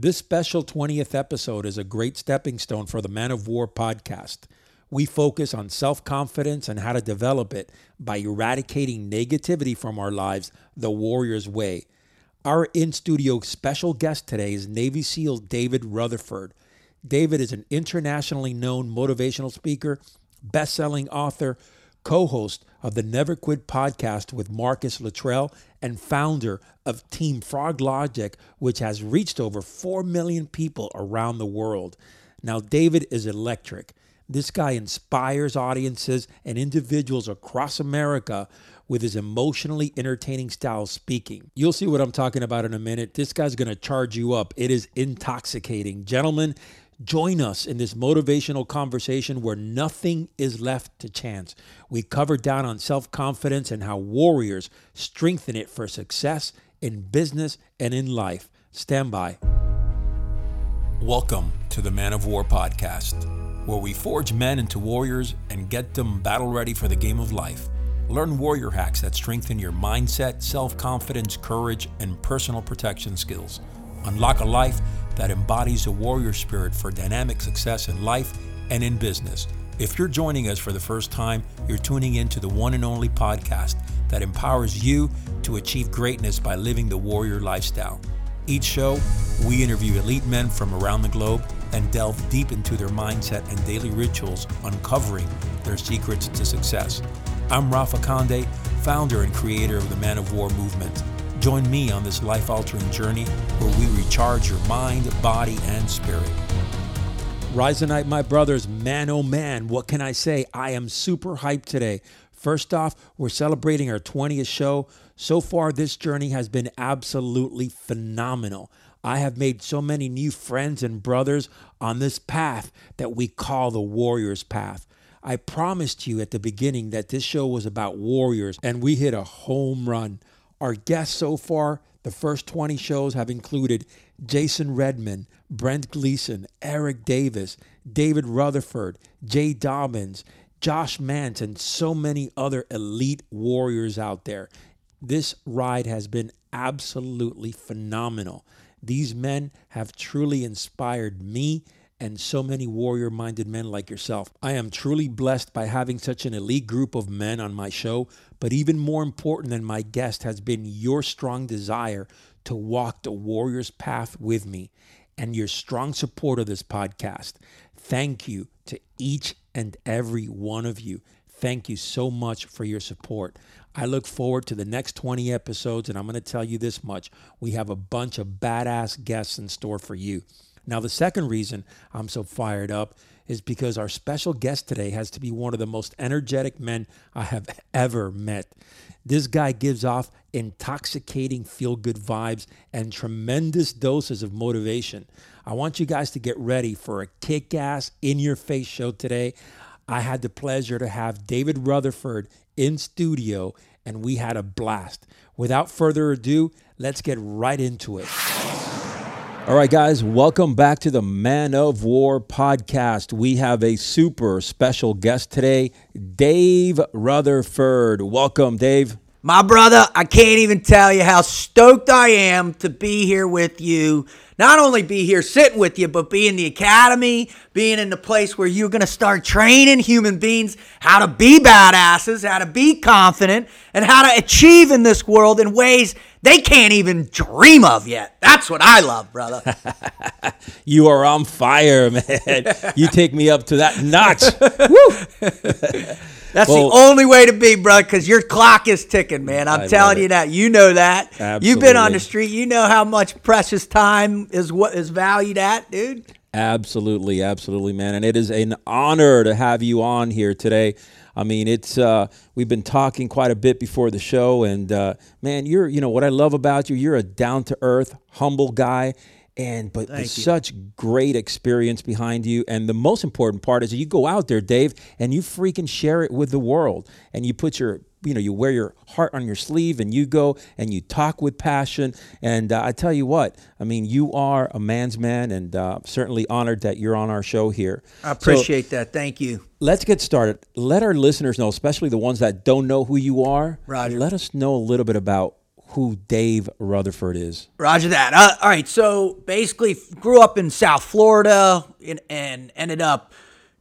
This special 20th episode is a great stepping stone for the Man of War podcast. We focus on self confidence and how to develop it by eradicating negativity from our lives the warrior's way. Our in studio special guest today is Navy SEAL David Rutherford. David is an internationally known motivational speaker, best selling author, co host of the Never Quit podcast with Marcus Luttrell, and founder of Team Frog Logic, which has reached over 4 million people around the world. Now, David is electric. This guy inspires audiences and individuals across America with his emotionally entertaining style of speaking. You'll see what I'm talking about in a minute. This guy's to charge you up. It is intoxicating. Gentlemen, Join us in this motivational conversation where nothing is left to chance. We cover down on self confidence and how warriors strengthen it for success in business and in life. Stand by. Welcome to the Man of War podcast, where we forge men into warriors and get them battle ready for the game of life. Learn warrior hacks that strengthen your mindset, self confidence, courage, and personal protection skills. Unlock a life that embodies a warrior spirit for dynamic success in life and in business. If you're joining us for the first time, you're tuning into the one and only podcast that empowers you to achieve greatness by living the warrior lifestyle. Each show, we interview elite men from around the globe and delve deep into their mindset and daily rituals, uncovering their secrets to success. I'm Rafa Conde, founder and creator of the Man of War movement. Join me on this life altering journey where we recharge your mind, body, and spirit. Rise tonight, my brothers. Man, oh man, what can I say? I am super hyped today. First off, we're celebrating our 20th show. So far, this journey has been absolutely phenomenal. I have made so many new friends and brothers on this path that we call the Warrior's Path. I promised you at the beginning that this show was about warriors, and we hit a home run. Our guests so far, the first 20 shows, have included Jason Redman, Brent Gleason, Eric Davis, David Rutherford, Jay Dobyns, Josh Mantz, and so many other elite warriors out there. This ride has been absolutely phenomenal. These men have truly inspired me and so many warrior minded men like yourself. I am truly blessed by having such an elite group of men on my show, but even more important than my guest has been your strong desire to walk the warrior's path with me and your strong support of this podcast. Thank you to each and every one of you. Thank you so much for your support. I look forward to the next 20 episodes, and I'm going to tell you this much we have a bunch of badass guests in store for you. Now, the second reason I'm so fired up is because our special guest today has to be one of the most energetic men I have ever met. This guy gives off intoxicating feel good vibes and tremendous doses of motivation. I want you guys to get ready for a kick ass, in your face show today. I had the pleasure to have David Rutherford in studio, and we had a blast. Without further ado, let's get right into it. All right, guys, welcome back to the Man of War podcast. We have a super special guest today, Dave Rutherford. Welcome, Dave. My brother, I can't even tell you how stoked I am to be here with you. Not only be here sitting with you, but be in the academy, being in the place where you're going to start training human beings how to be badasses, how to be confident, and how to achieve in this world in ways they can't even dream of yet. That's what I love, brother. you are on fire, man. you take me up to that notch. That's well, the only way to be, bro, because your clock is ticking, man. I'm I telling you that. You know that. Absolutely. You've been on the street. You know how much precious time is what is valued at, dude. Absolutely, absolutely, man. And it is an honor to have you on here today. I mean, it's uh, we've been talking quite a bit before the show, and uh, man, you're you know what I love about you. You're a down to earth, humble guy, and but with such great experience behind you and the most important part is you go out there dave and you freaking share it with the world. And you put your you know you wear your heart on your sleeve and you go and you talk with passion. And uh, i tell you what i mean you are a man's man and uh, certainly honored that you're on our show here. I appreciate so, that. Thank you. let's get started. Let our listeners know especially the ones that don't know who you are. Roger. let us know a little bit about who Dave Rutherford is. Roger that. Uh, all right. So basically, grew up in South Florida and, and ended up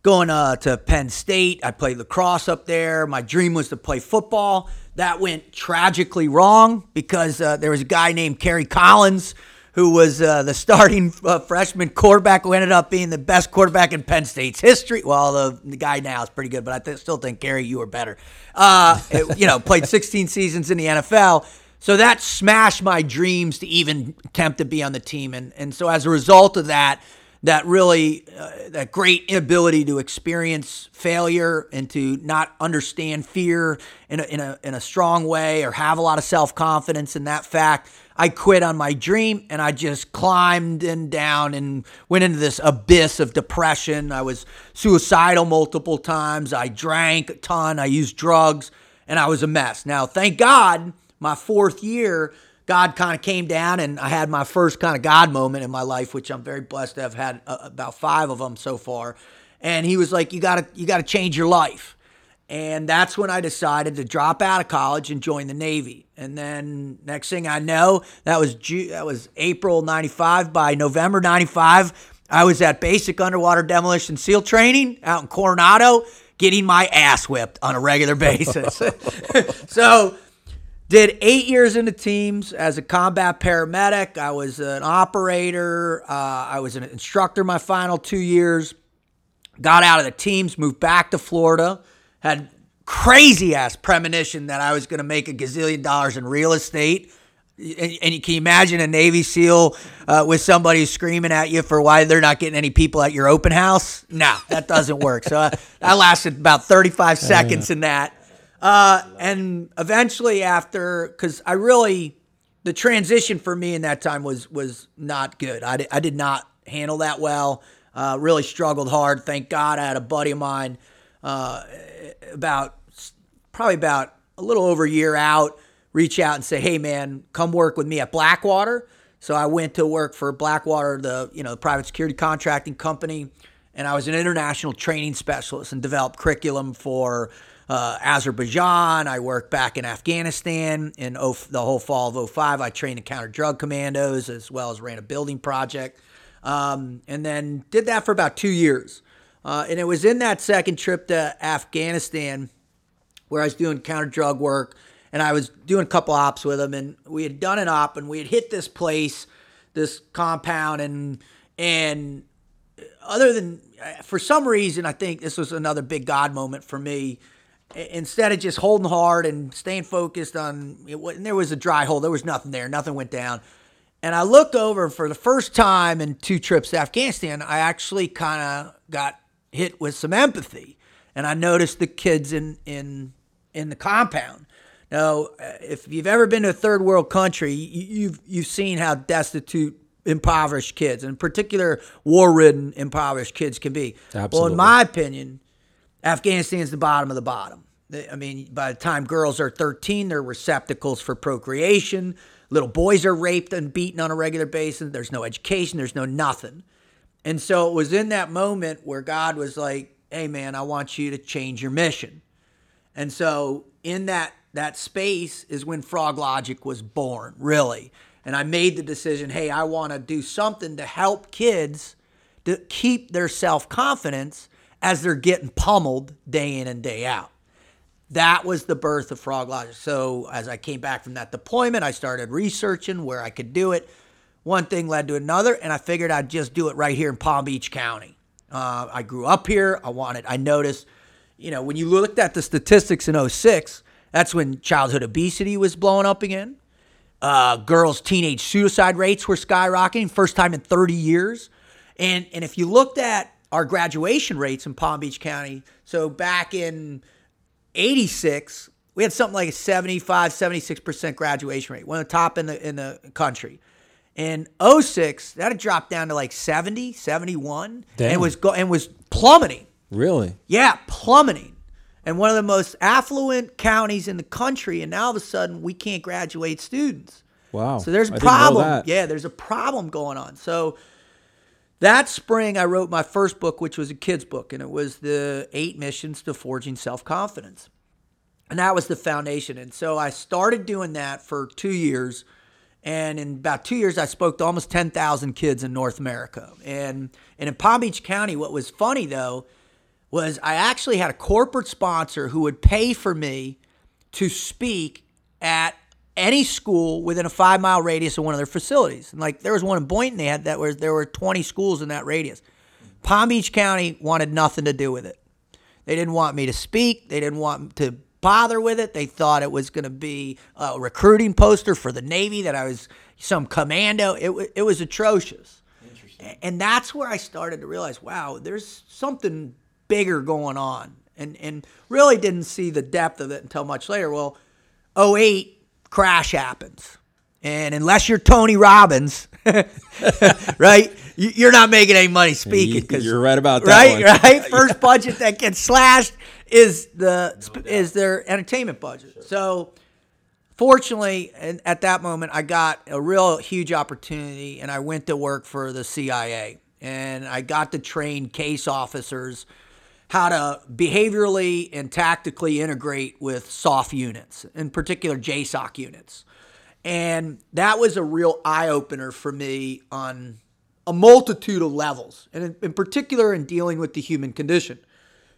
going uh, to Penn State. I played lacrosse up there. My dream was to play football. That went tragically wrong because uh, there was a guy named Kerry Collins who was uh, the starting uh, freshman quarterback who ended up being the best quarterback in Penn State's history. Well, the, the guy now is pretty good, but I th- still think Kerry, you were better. Uh, it, you know, played 16 seasons in the NFL. So that smashed my dreams to even attempt to be on the team. And, and so as a result of that, that really uh, that great inability to experience failure and to not understand fear in a, in a, in a strong way or have a lot of self-confidence in that fact i quit on my dream and i just climbed and down and went into this abyss of depression. I was suicidal multiple times. I drank a ton. I used drugs and i was a mess. Now thank god my fourth year God kind of came down and I had my first kind of God moment in my life, which I'm very blessed to have had uh, about five of them so far. And he was like, "You got to you got to change your life." And that's when I decided to drop out of college and join the Navy. And then next thing I know, that was Ju- that was April 95 by November 95, I was at basic underwater demolition SEAL training out in Coronado getting my ass whipped on a regular basis. so did eight years in the teams as a combat paramedic. I was an operator. Uh, I was an instructor my final two years. Got out of the teams, moved back to Florida. Had crazy ass premonition that I was going to make a gazillion dollars in real estate. And, and you can you imagine a Navy SEAL uh, with somebody screaming at you for why they're not getting any people at your open house? No, that doesn't work. So I, I lasted about 35 seconds in that. Uh, and eventually, after, because I really, the transition for me in that time was was not good. I did, I did not handle that well. Uh, really struggled hard. Thank God I had a buddy of mine uh, about probably about a little over a year out reach out and say, "Hey man, come work with me at Blackwater." So I went to work for Blackwater, the you know the private security contracting company, and I was an international training specialist and developed curriculum for uh, Azerbaijan. I worked back in Afghanistan in the whole fall of 05. I trained in counter drug commandos as well as ran a building project. Um, and then did that for about two years. Uh, and it was in that second trip to Afghanistan where I was doing counter drug work and I was doing a couple ops with them. And we had done an op and we had hit this place, this compound, and and other than for some reason, I think this was another big God moment for me instead of just holding hard and staying focused on and there was a dry hole there was nothing there nothing went down. And i looked over for the first time in two trips to afghanistan i actually kind of got hit with some empathy. And i noticed the kids in in in the compound. Now uh, if you've ever been to a third world country you've you've seen how destitute impoverished kids in particular war-ridden impoverished kids can be. Absolutely. well in my opinion Afghanistan's the bottom of the bottom. I mean, by the time girls are 13, they're receptacles for procreation. Little boys are raped and beaten on a regular basis. There's no education, there's no nothing. And so it was in that moment where God was like, hey, man, I want you to change your mission. And so in that, that space is when Frog Logic was born, really. And I made the decision hey, I want to do something to help kids to keep their self confidence as they're getting pummeled day in and day out. That was the birth of Frog Logic. So as I came back from that deployment, I started researching where I could do it. One thing led to another, and I figured I'd just do it right here in Palm Beach County. Uh, I grew up here. I wanted. I noticed, you know, when you looked at the statistics in 06, that's when childhood obesity was blowing up again. Uh, girls' teenage suicide rates were skyrocketing, first time in 30 years. And and if you looked at our graduation rates in Palm Beach County. So back in 86, we had something like a 75, 76% graduation rate, one of the top in the in the country. In 06, that had dropped down to like 70, 71, Damn. and was go, and was plummeting. Really? Yeah, plummeting. And one of the most affluent counties in the country, and now all of a sudden we can't graduate students. Wow. So there's a problem. Yeah, there's a problem going on. So that spring, I wrote my first book, which was a kid's book, and it was the eight missions to forging self confidence. And that was the foundation. And so I started doing that for two years. And in about two years, I spoke to almost 10,000 kids in North America. And, and in Palm Beach County, what was funny though was I actually had a corporate sponsor who would pay for me to speak at any school within a five mile radius of one of their facilities. And like there was one in Boynton, they had that was there were 20 schools in that radius. Palm Beach County wanted nothing to do with it. They didn't want me to speak. They didn't want to bother with it. They thought it was going to be a recruiting poster for the Navy that I was some commando. It, it was atrocious. And that's where I started to realize, wow, there's something bigger going on. And, and really didn't see the depth of it until much later. Well, 08 crash happens. And unless you're Tony Robbins, right, you're not making any money speaking. Because you're right about that. Right, one. right. First budget that gets slashed is the no is their entertainment budget. Sure. So, fortunately, at that moment, I got a real huge opportunity, and I went to work for the CIA, and I got to train case officers how to behaviorally and tactically integrate with SOF units, in particular JSOC units. And that was a real eye opener for me on a multitude of levels, and in, in, particular in dealing with the human condition.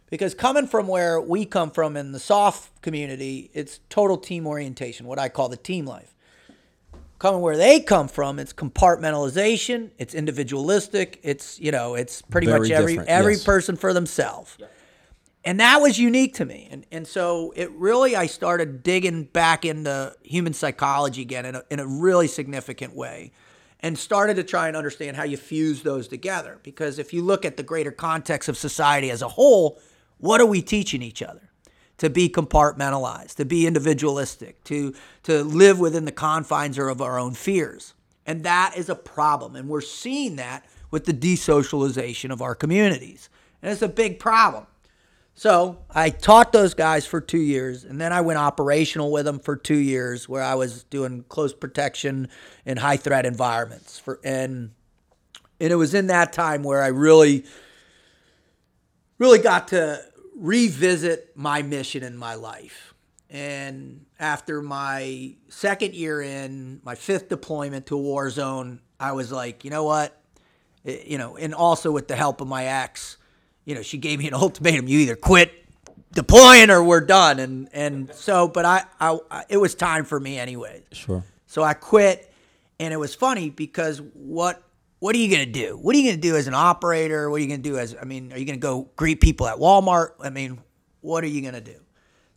Because coming from where we come from in the SOF community, it's total team orientation, what I call the team life. Coming where they come from, it's compartmentalization, it's individualistic, it's you know, it's pretty Very much every every yes. person for themselves. Yeah and that was unique to me and and so it really i started digging back into human psychology again in a, in a really significant way and started to try and understand how you fuse those together because if you look at the greater context of society as a whole what are we teaching each other to be compartmentalized to be individualistic to to live within the confines of our own fears and that is a problem and we're seeing that with the desocialization of our communities and it's a big problem so I taught those guys for two years, and then I went operational with them for two years, where I was doing close protection in high threat environments. For and and it was in that time where I really, really got to revisit my mission in my life. And after my second year in, my fifth deployment to a war zone, I was like, you know what, eh, you know, and also with the help of my ex you know, she gave me an ultimatum: you either quit deploying or we're done. And and so, but I, I, it was time for me anyway. Sure. So I quit, and it was funny because what what are you gonna do? What are you gonna do as an operator? What are you gonna do as I mean, are you gonna go greet people at Walmart? I mean, what are you gonna do?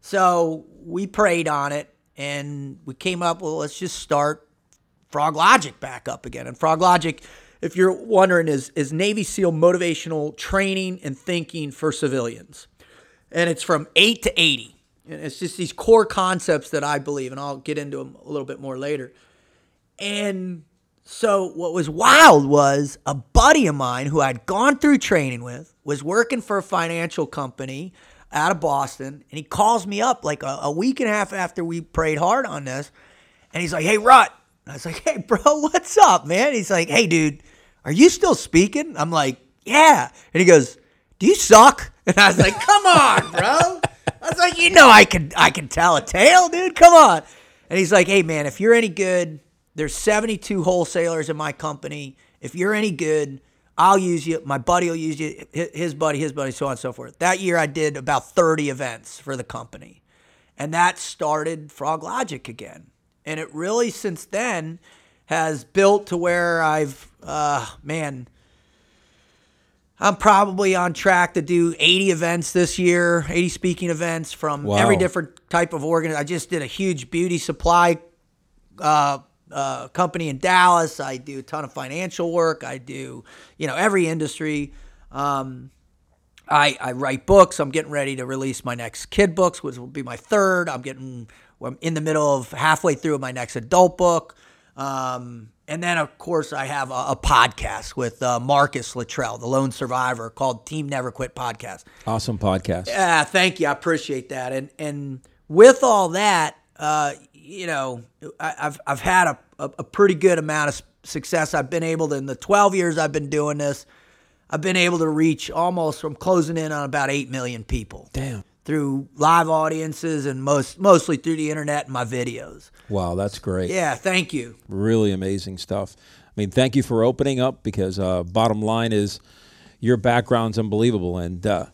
So we prayed on it, and we came up. Well, let's just start Frog Logic back up again. And Frog Logic if you're wondering, is, is Navy SEAL motivational training and thinking for civilians. And it's from 8 to 80. And it's just these core concepts that I believe, and I'll get into them a little bit more later. And so what was wild was a buddy of mine who I'd gone through training with was working for a financial company out of Boston, and he calls me up like a, a week and a half after we prayed hard on this, and he's like, "Hey, Rut." I was like, "Hey, bro, what's up, man?" He's like, "Hey, dude, are you still speaking? I'm like, Yeah. And he goes, Do you suck? And I was like, Come on, bro. I was like, you know I can I can tell a tale, dude. Come on. And he's like, Hey man, if you're any good, there's 72 wholesalers in my company. If you're any good, I'll use you. My buddy will use you. His buddy, his buddy, so on and so forth. That year, I did about 30 events for the company. And that started Frog Logic again. And it really, since then, has built to where I've, uh, man, I'm probably on track to do 80 events this year, 80 speaking events from wow. every different type of organ. I just did a huge beauty supply uh, uh, company in Dallas. I do a ton of financial work. I do, you know, every industry. Um, I, I write books. I'm getting ready to release my next kid books, which will be my third. I'm getting, I'm in the middle of halfway through my next adult book. Um, and then, of course, I have a, a podcast with uh, Marcus Luttrell, the lone survivor, called Team Never Quit Podcast. Awesome podcast. Yeah, thank you. I appreciate that. And and with all that, uh, you know, I, have I've had a, a, a, pretty good amount of success. I've been able to, in the 12 years I've been doing this, I've been able to reach almost from closing in on about 8 million people. Damn. through live audiences and most mostly through the internet and my videos. Wow, that's great. Yeah, thank you. Really amazing stuff. I mean, thank you for opening up because uh, bottom line is your background's unbelievable. And uh,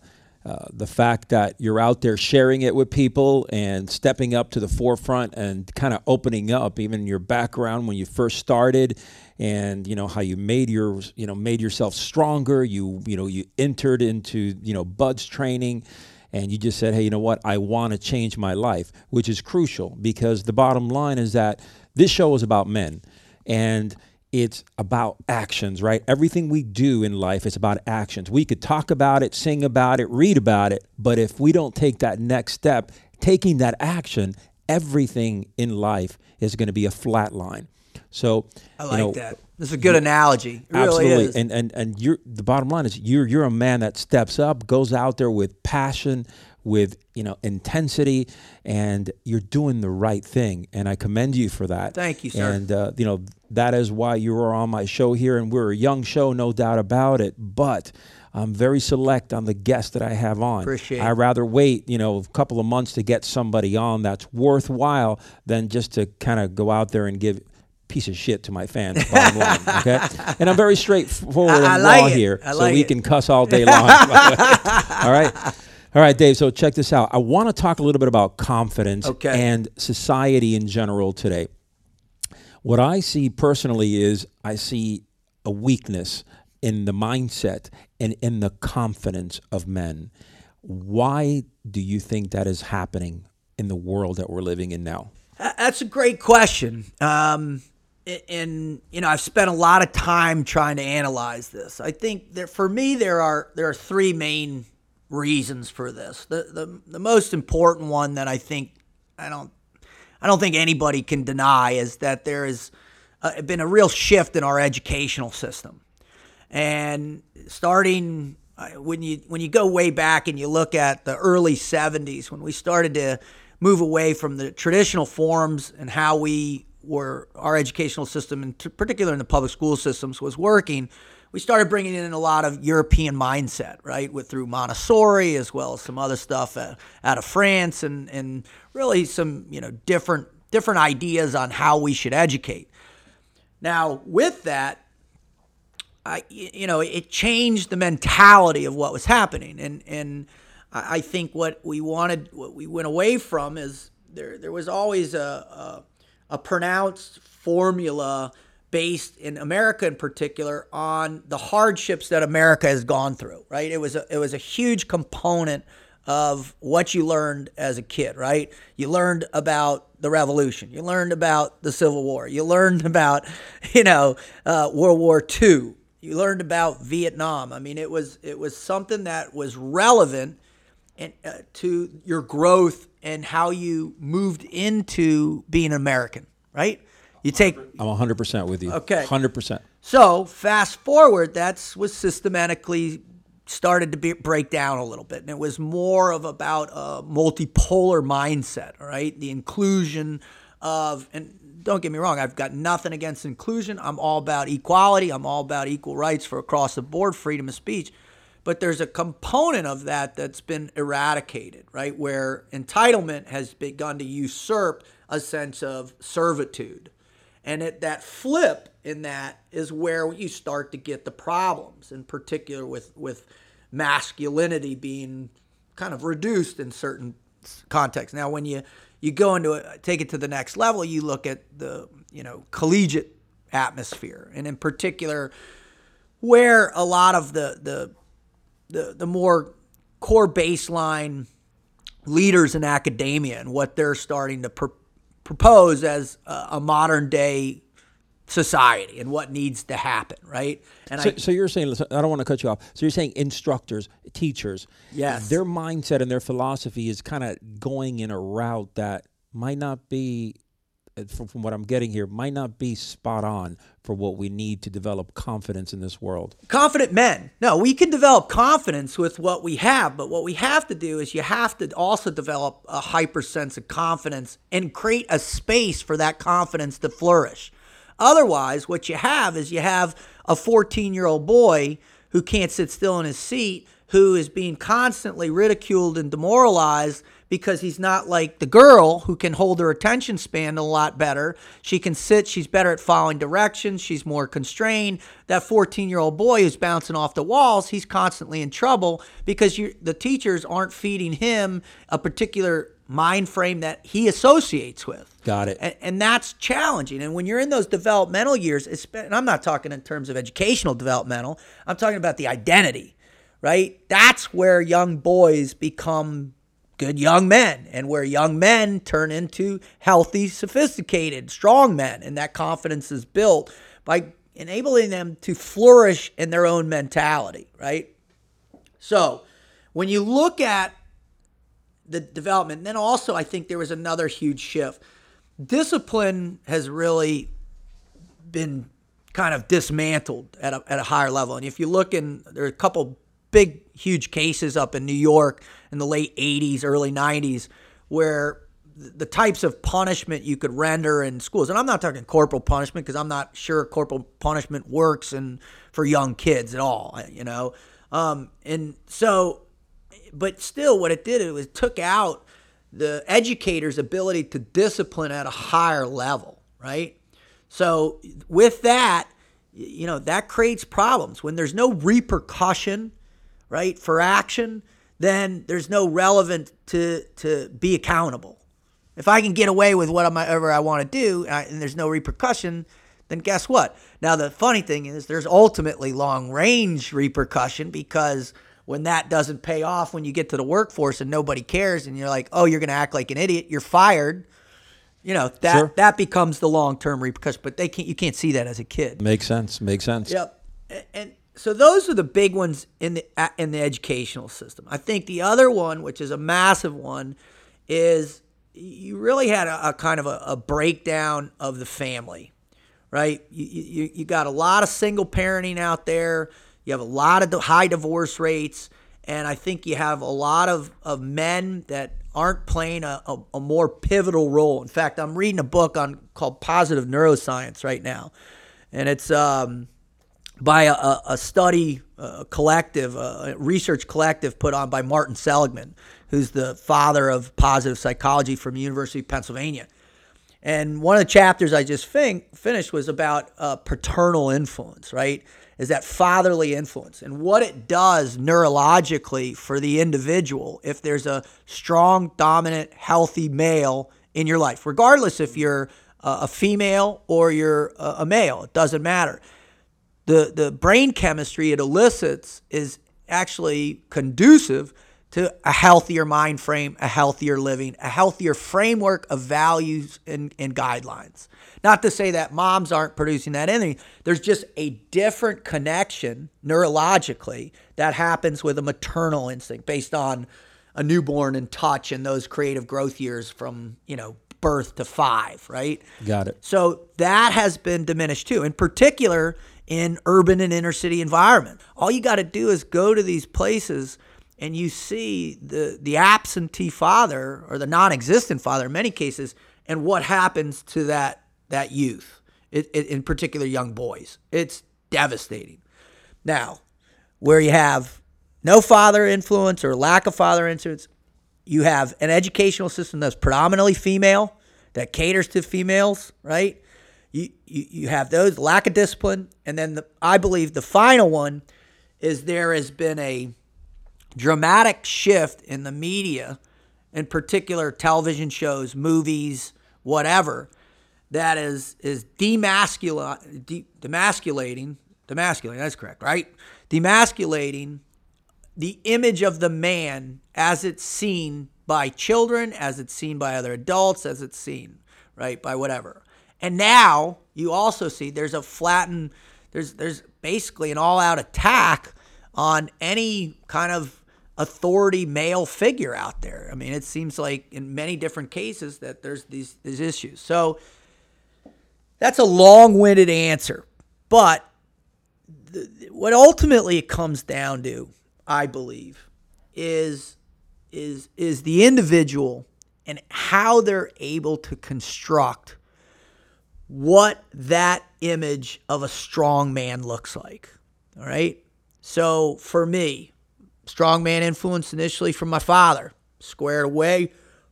uh, the fact that you're out there sharing it with people and stepping up to the forefront and kind of opening up even your background when you first started and you know how you made your you know made yourself stronger. You you know you entered into you know BUD/S training and you just said hey you know what? I want to change my life which is crucial because the bottom line is that this show is about men. And it's about actions, right? Everything we do in life is about actions. We could talk about it, sing about it, read about it, but if we don't take that next step, taking that action, everything in life is going to be a flat line. So I like you know, that. This is a good analogy. It absolutely. Really and and and you're the bottom line is you're you're a man that steps up, goes out there with passion, with you know intensity, and you're doing the right thing. And I commend you for that. Thank you, sir. And uh, you know that is why you are on my show here, and we're a young show, no doubt about it. But I'm very select on the guests that I have on. Appreciate. I rather wait, you know, a couple of months to get somebody on that's worthwhile than just to kind of go out there and give piece of shit to my fans. Bottom line, okay. And I'm very straightforward I, I and like raw it. here, like so we it. can cuss all day long. all right. All right, Dave. So check this out. I want to talk a little bit about confidence okay. and society in general today. What I see personally is I see a weakness in the mindset and in the confidence of men. Why do you think that is happening in the world that we're living in now? That's a great question. Um, and you know, I've spent a lot of time trying to analyze this. I think that for me, there are there are three main reasons for this. The the the most important one that I think I don't I don't think anybody can deny is that there has uh, been a real shift in our educational system. And starting uh, when you when you go way back and you look at the early 70s when we started to move away from the traditional forms and how we were our educational system in particular in the public school systems was working we started bringing in a lot of European mindset, right, with through Montessori as well as some other stuff uh, out of France and and really some you know different different ideas on how we should educate. Now, with that, I you know it changed the mentality of what was happening, and and I think what we wanted, what we went away from is there there was always a, a, a pronounced formula based in America in particular on the hardships that America has gone through, right? It was a, it was a huge component of what you learned as a kid, right? You learned about the revolution. You learned about the Civil War. You learned about, you know, uh, World War II. You learned about Vietnam. I mean, it was it was something that was relevant and uh, to your growth and how you moved into being American, right? You take. I'm 100 percent with you. Okay. 100 percent. So fast forward, that's was systematically started to be, break down a little bit, and it was more of about a multipolar mindset. All right, the inclusion of and don't get me wrong, I've got nothing against inclusion. I'm all about equality. I'm all about equal rights for across the board, freedom of speech. But there's a component of that that's been eradicated, right? Where entitlement has begun to usurp a sense of servitude. And it, that flip in that is where you start to get the problems, in particular with, with masculinity being kind of reduced in certain contexts. Now, when you, you go into it, take it to the next level, you look at the you know collegiate atmosphere, and in particular, where a lot of the the the, the more core baseline leaders in academia and what they're starting to propose as a, modern day society and what needs to happen, right? And so, I, so, you're saying, I don't want to cut you off. So you're saying instructors, teachers, yes, their mindset and their philosophy is kind of going in a route that might not be Uh, from, from what I'm getting here, might not be spot on for what we need to develop confidence in this world. Confident men. No, we can develop confidence with what we have, but what we have to do is you have to also develop a hyper sense of confidence and create a space for that confidence to flourish. Otherwise, what you have is you have a 14 year old boy who can't sit still in his seat who is being constantly ridiculed and demoralized because he's not like the girl who can hold her attention span a lot better. She can sit, she's better at following directions, she's more constrained. That 14 year old boy who's bouncing off the walls, he's constantly in trouble because you, the teachers aren't feeding him a particular mind frame that he associates with. Got it. And, and, that's challenging. And when you're in those developmental years, and I'm not talking in terms of educational developmental, I'm talking about the identity, right? That's where young boys become good young men and where young men turn into healthy, sophisticated, strong men. And that confidence is built by enabling them to flourish in their own mentality, right? So when you look at the development, then also I think there was another huge shift. Discipline has really been kind of dismantled at a, at a higher level. And if you look in, there are a couple big, huge cases up in New York in the late 80s, early 90s, where the types of punishment you could render in schools, and I'm not talking corporal punishment because I'm not sure corporal punishment works and for young kids at all, you know. Um, and so, but still, what it did it was took out the educator's ability to discipline at a higher level, right? So with that, you know, that creates problems when there's no repercussion right, for action, then there's no relevant to to be accountable. If I can get away with whatever I want to do and there's no repercussion, then guess what? Now the funny thing is there's ultimately long range repercussion because when that doesn't pay off when you get to the workforce and nobody cares and you're like, "Oh, you're going to act like an idiot, you're fired." You know, that sure. that becomes the long-term repercussion, but they can't you can't see that as a kid. Makes sense. Makes sense. Yep. And so those are the big ones in the in the educational system. I think the other one, which is a massive one, is you really had a, a kind of a, a, breakdown of the family, right? You, you you got a lot of single parenting out there. You have a lot of high divorce rates, and I think you have a lot of, of men that aren't playing a, a, a more pivotal role. In fact, I'm reading a book on called Positive Neuroscience right now, and it's um, by a, a study a collective, a research collective put on by Martin Seligman, who's the father of positive psychology from University of Pennsylvania. And one of the chapters I just fin- finished was about uh, paternal influence, right? Is that fatherly influence and what it does neurologically for the individual if there's a strong, dominant, healthy male in your life, regardless if you're uh, a female or you're a male, it doesn't matter the, the brain chemistry it elicits is actually conducive to a healthier mind frame, a healthier living, a healthier framework of values and, and guidelines. Not to say that moms aren't producing that energy. There's just a different connection neurologically that happens with a maternal instinct based on a newborn and touch and those creative growth years from, you know, birth to five, right? Got it. So that has been diminished too. In particular, in urban and inner city environment. All you got to do is go to these places and you see the the absentee father or the non-existent father in many cases and what happens to that that youth it, it, in particular young boys. It's devastating. Now where you have no father influence or lack of father influence you have an educational system that's predominantly female that caters to females right you, you, you have those lack of discipline. And then the, I believe the final one is there has been a dramatic shift in the media, in particular television shows, movies, whatever, that is is demascula, de, demasculating, demasculating, that's correct, right? Demasculating the image of the man as it's seen by children, as it's seen by other adults, as it's seen, right, by whatever. And now you also see there's a flattened, there's there's basically an all-out attack on any kind of authority male figure out there. I mean, it seems like in many different cases that there's these these issues. So that's a long-winded answer, but what ultimately it comes down to, I believe, is is is the individual and how they're able to construct what that image of a strong man looks like. All right. So for me, strong man influence initially from my father, squared away,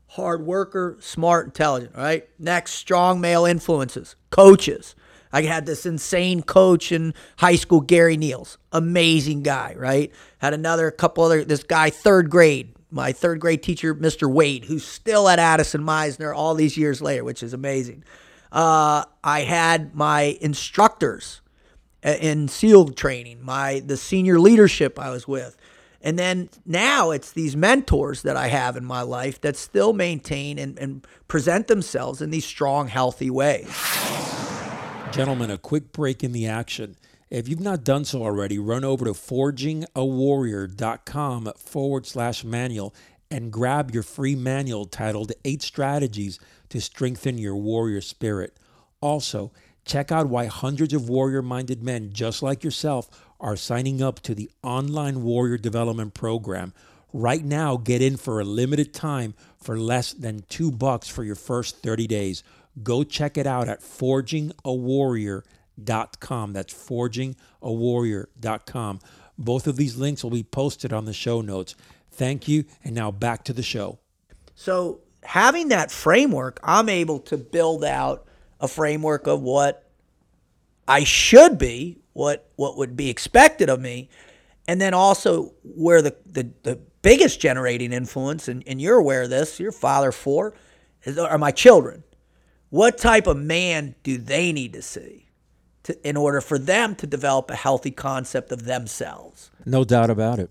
hard worker, smart, intelligent, right? Next, strong male influences, coaches. I had this insane coach in high school, Gary Niels, amazing guy, right? Had another couple other, this guy, third grade, my third grade teacher, Mr. Wade, who's still at Addison Mizner all these years later, which is amazing. Uh, I had my instructors uh, in SEAL training, my the senior leadership I was with. And then now it's these mentors that I have in my life that still maintain and, and present themselves in these strong, healthy ways. Gentlemen, a quick break in the action. If you've not done so already, run over to forgingawarrior.com forward slash manual and grab your free manual titled Eight Strategies to Strengthen Your Warrior Spirit. Also, check out why hundreds of warrior minded men just like yourself are signing up to the online warrior development program. Right now, get in for a limited time for less than two bucks for your first 30 days. Go check it out at forgingawarrior.com. That's forgingawarrior.com. Both of these links will be posted on the show notes. Thank you. And now back to the show. So, having that framework, I'm able to build out a framework of what I should be, what what would be expected of me, and then also where the the, the biggest generating influence, and, and you're aware of this, your father for, is, are my children. What type of man do they need to see to, in order for them to develop a healthy concept of themselves? No doubt about it.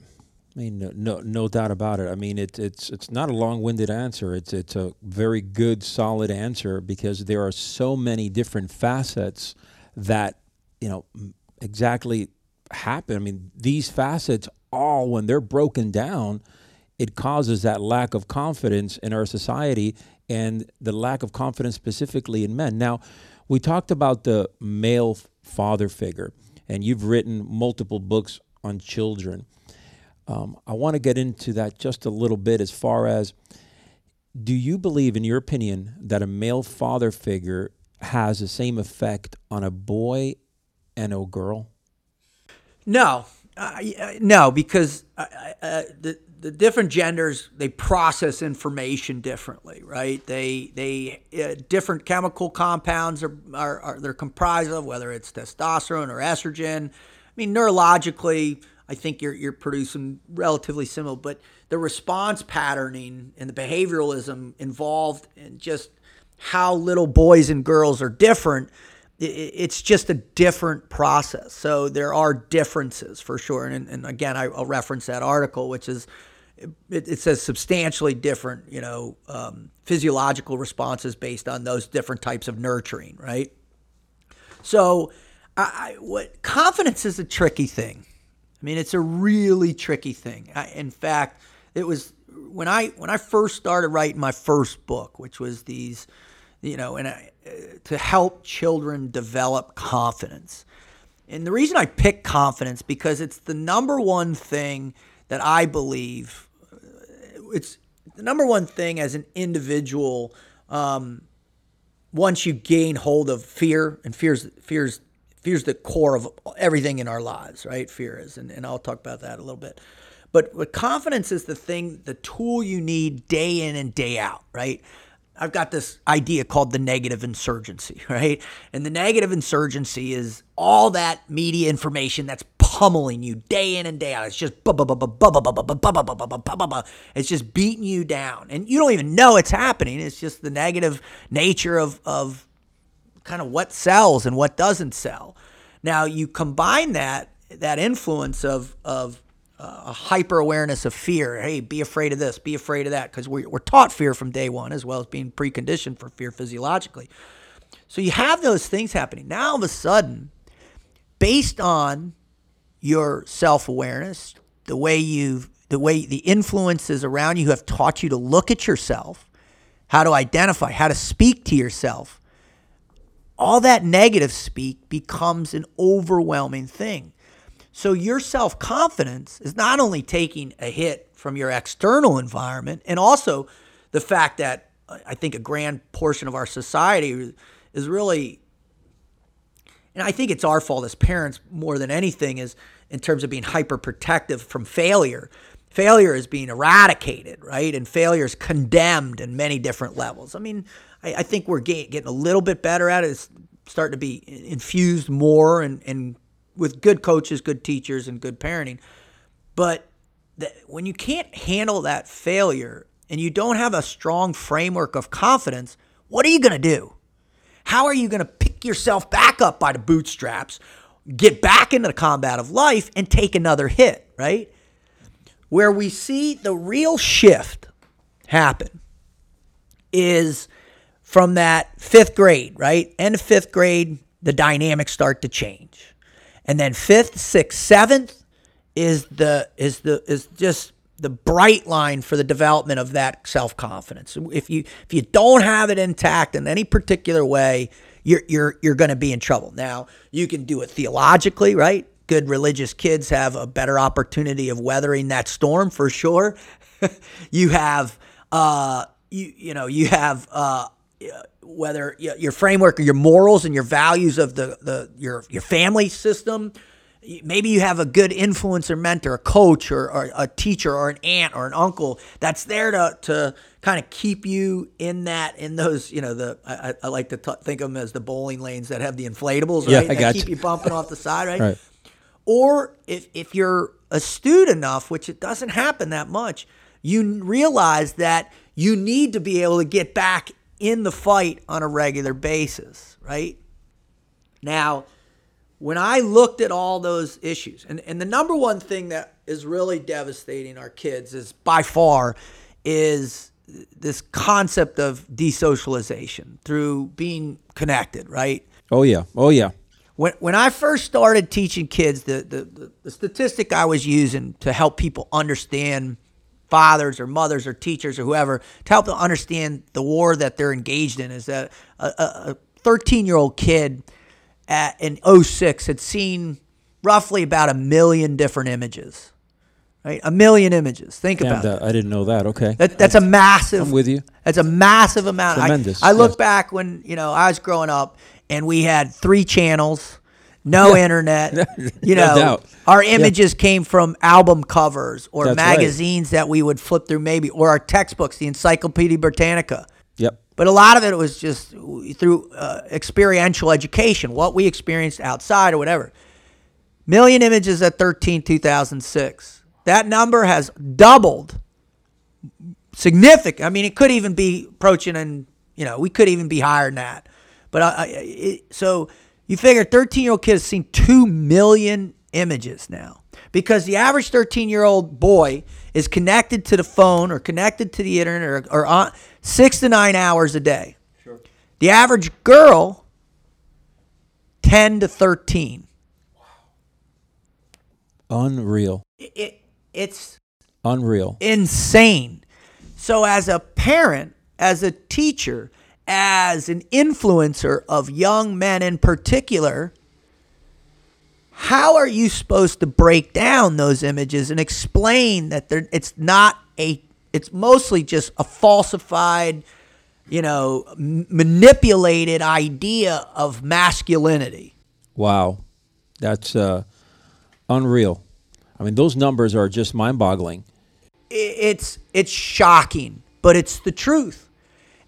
I mean, no, no, no doubt about it. I mean, it, it's it's not a long-winded answer. It's it's a very good, solid answer because there are so many different facets that you know exactly happen. I mean, these facets all when they're broken down, it causes that lack of confidence in our society and the lack of confidence specifically in men. Now, we talked about the male father figure, and you've written multiple books on children. Um, I want to get into that just a little bit as far as do you believe, in your opinion, that a male father figure has the same effect on a boy and a girl? No, uh, no, because uh, uh, the the different genders they process information differently, right? They they uh, different chemical compounds are, are, are they're comprised of whether it's testosterone or estrogen. I mean, neurologically I think you're you're producing relatively similar, but the response patterning and the behavioralism involved in just how little boys and girls are different it's just a different process. So there are differences for sure. And, and again, I, will reference that article, which is it, it says substantially different, you know, um, physiological responses based on those different types of nurturing, right? So, I, what confidence is a tricky thing. I mean, it's a really tricky thing. I, in fact, it was when I when I first started writing my first book, which was these, you know, and to help children develop confidence. And the reason I pick confidence because it's the number one thing that I believe it's the number one thing as an individual. Um, once you gain hold of fear, and fear's fear's fear's the core of everything in our lives, right? Fear is, and, and I'll talk about that a little bit. But, but confidence is the thing, the tool you need day in and day out, right? I've got this idea called the negative insurgency, right? And the negative insurgency is all that media information that's pummeling you day in and day out. It's just it's just beating you down. And you don't even know it's happening. It's just the negative nature of of kind of what sells and what doesn't sell. Now you combine that that influence of of uh, a hyper awareness of fear. Hey, be afraid of this, be afraid of that, because we're, we're taught fear from day one, as well as being preconditioned for fear physiologically. So you have those things happening. Now, all of a sudden, based on your self awareness, the way you the way the influences around you have taught you to look at yourself, how to identify, how to speak to yourself, all that negative speak becomes an overwhelming thing. So your self confidence is not only taking a hit from your external environment, and also the fact that I think a grand portion of our society is really, and I think it's our fault as parents more than anything, is in terms of being hyper protective from failure. failure is being eradicated, right? And failure is condemned in many different levels. I mean, I, I think we're get, getting a little bit better at it. It's starting to be infused more and, and with good coaches, good teachers, and good parenting. But the, when you can't handle that failure and you don't have a strong framework of confidence, what are you going to do? How are you going to pick yourself back up by the bootstraps, get back into the combat of life, and take another hit, right? Where we see the real shift happen is from that fifth grade, right? End of fifth grade, the dynamics start to change. And then fifth, sixth, seventh is the is the is just the bright line for the development of that self confidence. If you if you don't have it intact in any particular way, you're you're you're going to be in trouble. Now you can do it theologically, right? Good religious kids have a better opportunity of weathering that storm for sure. you have uh you you know you have uh Uh, whether your framework or your morals and your values of the, the your your family system maybe you have a good influencer mentor a coach or, or, a teacher or an aunt or an uncle that's there to, to kind of keep you in that in those you know the i, I like to t- think of them as the bowling lanes that have the inflatables right yeah, I that got keep you. you bumping off the side right? Right. or if, if you're astute enough which it doesn't happen that much you realize that you need to be able to get back in the fight on a regular basis right now when I looked at all those issues, and, and the number one thing that is really devastating our kids is by far is this concept of desocialization through being connected, right? Oh yeah. Oh yeah. When, when I first started teaching kids, the, the, the, the statistic I was using to help people understand fathers or mothers or teachers or whoever, to help them understand the war that they're engaged in, is that a 13 year old kid at, in 06 had seen roughly about a million different images. Right? A million images. Think Damn, about that-. I didn't know that. Okay. That, that's a massive. I'm with you. That's a massive amount. I- Tremendous, I, look yes. back when you know I was growing up, and we had three channels, no internet. You No know, doubt. our images came from album covers or That's right. magazines that we would flip through, maybe, or our textbooks, the Encyclopedia Britannica. Yep. But a lot of it was just through uh, experiential education, what we experienced outside or whatever. Million images at 13, 2006. That number has doubled significant. I mean, it could even be approaching, and you know, we could even be higher than that. But I, I, it, so you figure 13 year old kid has seen 2 million images now because the average 13 year old boy is connected to the phone or connected to the internet or, or on six to nine hours a day. Sure. The average girl, 10 to 13. Unreal. It, it, it's Unreal. insane. So, as a parent, as a teacher, as an influencer of young men in particular, how are you supposed to break down those images and explain that they're, it's not a, it's mostly just a falsified, you know, m- manipulated idea of masculinity? Wow. That's uh, unreal. I mean, those numbers are just mind-boggling. It's it's shocking, but it's the truth.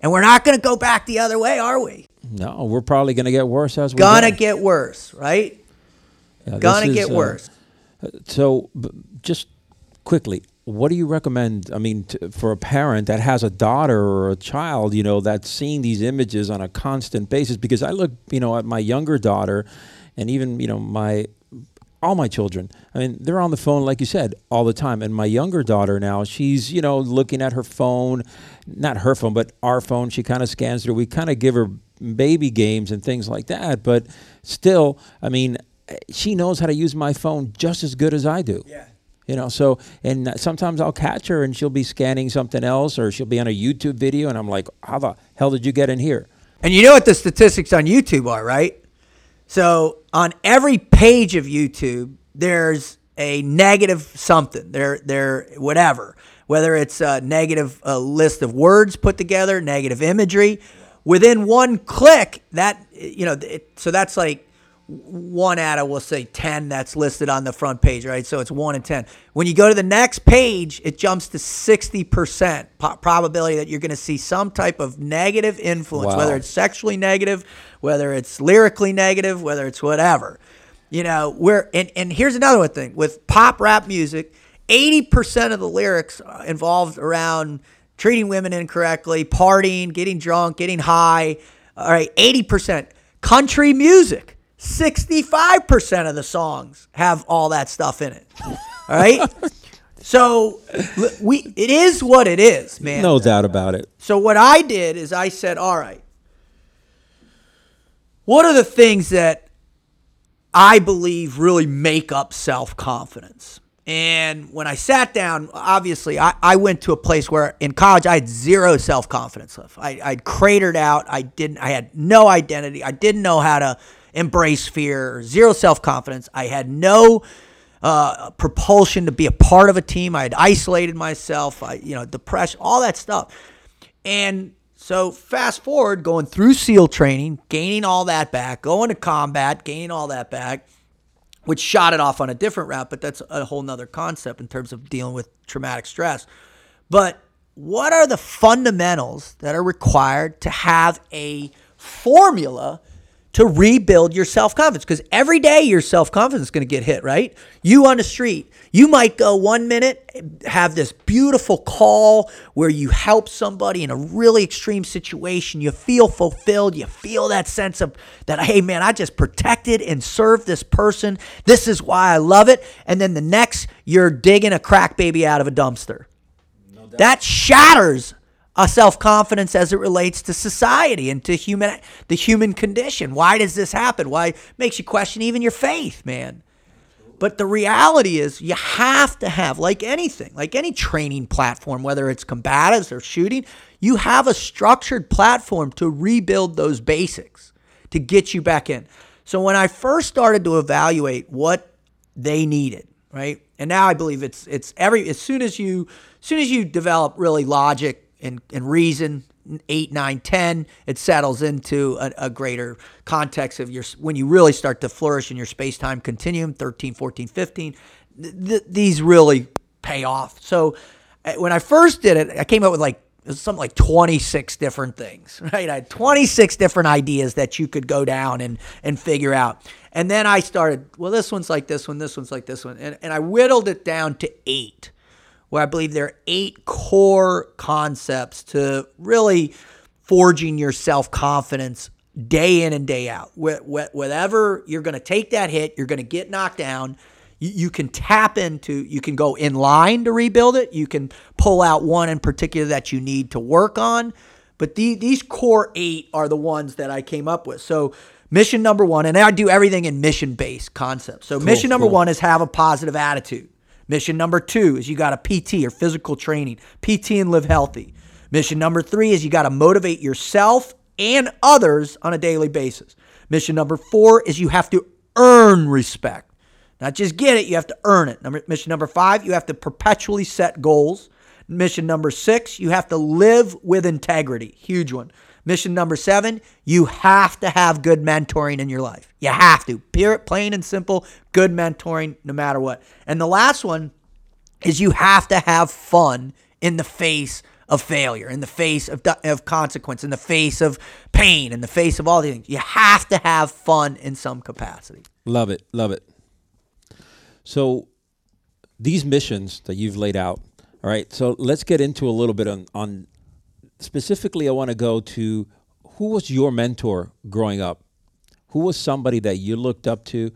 And we're not going to go back the other way, are we? No, we're probably going to get worse as we Gonna get worse, right? Yeah, Gonna get uh, worse. So, just quickly, what do you recommend? I mean, t- for a parent that has a daughter or a child, you know, that's seeing these images on a constant basis. Because I look, you know, at my younger daughter, and even you know my all my children. I mean, they're on the phone, like you said, all the time. And my younger daughter now, she's you know looking at her phone, not her phone, but our phone. She kind of scans through. We kind of give her baby games and things like that, but still, I mean, she knows how to use my phone just as good as I do. Yeah. You know, so and sometimes I'll catch her and she'll be scanning something else or she'll be on a YouTube video and I'm like, how the hell did you get in here? And you know what the statistics on YouTube are, right? So on every page of YouTube, there's a negative something. There, there, whatever. Whether it's a negative uh, list of words put together, negative imagery. Within one click, that you know, it, so that's like one out of we'll say 10 that's listed on the front page right? So it's 1 in 10 when you go to the next page it jumps to 60% po- probability that you're going to see some type of negative influence Wow. whether it's sexually negative whether it's lyrically negative whether it's whatever. You know we're and, and here's another one thing. With pop rap music 80% of the lyrics involved around treating women incorrectly partying getting drunk getting high all right 80% country music 65% of the songs have all that stuff in it all right so we it is what it is man No doubt about it. so what I did is I said, all right, what are the things that I believe really make up self confidence? And when I sat down, obviously, I, I went to a place where in college I had zero self confidence left. I, I'd cratered out. I didn't. I had no identity. I didn't know how to embrace fear. Zero self confidence. I had no uh, propulsion to be a part of a team. I had isolated myself. I, you know, depression, all that stuff. And so fast forward, going through SEAL training, gaining all that back, going to combat, gaining all that back, which shot it off on a different route, but that's a whole nother concept in terms of dealing with traumatic stress. But what are the fundamentals that are required to have a formula to rebuild your self confidence? Because every day your self confidence is going to get hit, right? You on the street, you might go one minute, have this beautiful call where you help somebody in a really extreme situation. You feel fulfilled. You feel that sense of that, hey, man, I just protected and served this person. This is why I love it. And then the next, you're digging a crack baby out of a dumpster. That shatters a self confidence as it relates to society and to human the human condition. Why does this happen? Why makes you question even your faith, man? But the reality is, you have to have, like anything, like any training platform, whether it's combatives or shooting, you have a structured platform to rebuild those basics to get you back in. So when I first started to evaluate what they needed, right, and now I believe it's it's every as soon as you as soon as you develop really logic and, and reason eight, nine, ten, it settles into a, a greater context of your when you really start to flourish in your space time continuum 13, 14, 15. Th- th- these really pay off. So uh, when I first did it, I came up with like something like 26 different things, right? I had 26 different ideas that you could go down and, and figure out. And then I started, well, this one's like this one, this one's like this one. And, and I whittled it down to eight where I believe there are eight core concepts to really forging your self confidence day in and day out. Wh- wh- Whatever you're going to take that hit, you're going to get knocked down. You, can tap into, you can go in line to rebuild it. You can pull out one in particular that you need to work on. But the, these core eight are the ones that I came up with. So, mission number one, and I do everything in mission based concepts. So, mission number cool. one is have a positive attitude. Mission number two is you got a PT or physical training, PT and live healthy. Mission number three is you got to motivate yourself and others on a daily basis. Mission number four is you have to earn respect, not just get it, you have to earn it. Number, mission number five, you have to perpetually set goals. Mission number six, you have to live with integrity. Huge one. Mission number seven, you have to have good mentoring in your life. You have to. Period, plain and simple, good mentoring no matter what. And the last one is you have to have fun in the face of failure, in the face of, of consequence, in the face of pain, in the face of all these things. You have to have fun in some capacity. Love it. Love it. So these missions that you've laid out, all right. So let's get into a little bit on, on specifically I want to go to who was your mentor growing up? Who was somebody that you looked up to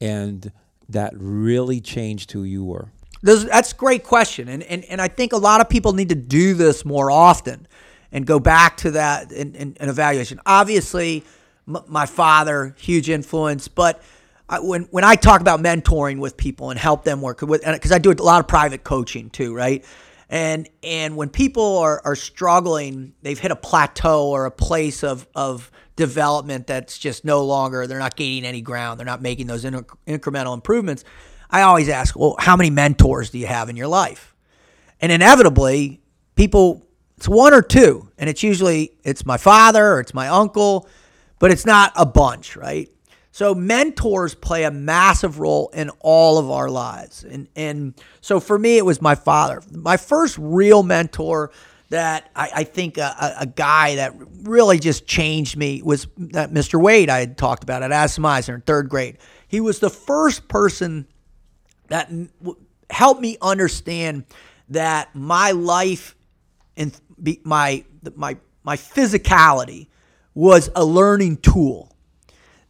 and that really changed who you were? Those, that's a great question. And, and, and I think a lot of people need to do this more often and go back to that in evaluation. Obviously, m- my father, huge influence, but I, when, when I talk about mentoring with people and help them work with, because I do a lot of private coaching too, right? And, and when people are, are struggling, they've hit a plateau or a place of, of development that's just no longer, they're not gaining any ground, they're not making those inc- incremental improvements. I always ask, well, how many mentors do you have in your life? And inevitably, people, it's one or two, and it's usually it's my father or it's my uncle, but it's not a bunch, right? So mentors play a massive role in all of our lives. And and so for me it was my father. My first real mentor that I, I think a, a, guy that really just changed me was that Mr. Wade I had talked about at Addison Mizner in third grade. He was the first person that helped me understand that my life and my my my physicality was a learning tool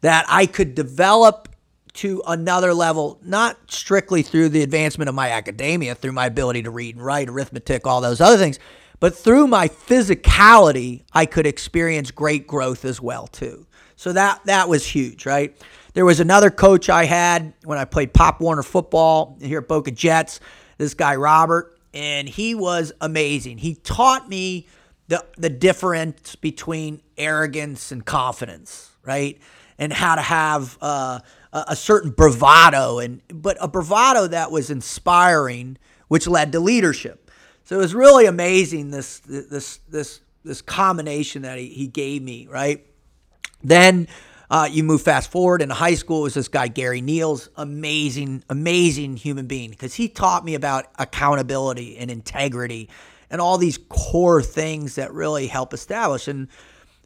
that I could develop to another level, not strictly through the advancement of my academia, through my ability to read and write, arithmetic, all those other things, but through my physicality, I could experience great growth as well too. So that that was huge, right? There was another coach I had when I played Pop Warner football here at Boca Jets, this guy Robert, and he was amazing. He taught me the the difference between arrogance and confidence, right? And how to have uh, a certain bravado, and but a bravado that was inspiring, which led to leadership. So it was really amazing this this this this combination that he, he gave me, right? Then uh, you move fast forward in high school, it was this guy, Gary Neals, amazing, amazing human being because he taught me about accountability and integrity and all these core things that really help establish. And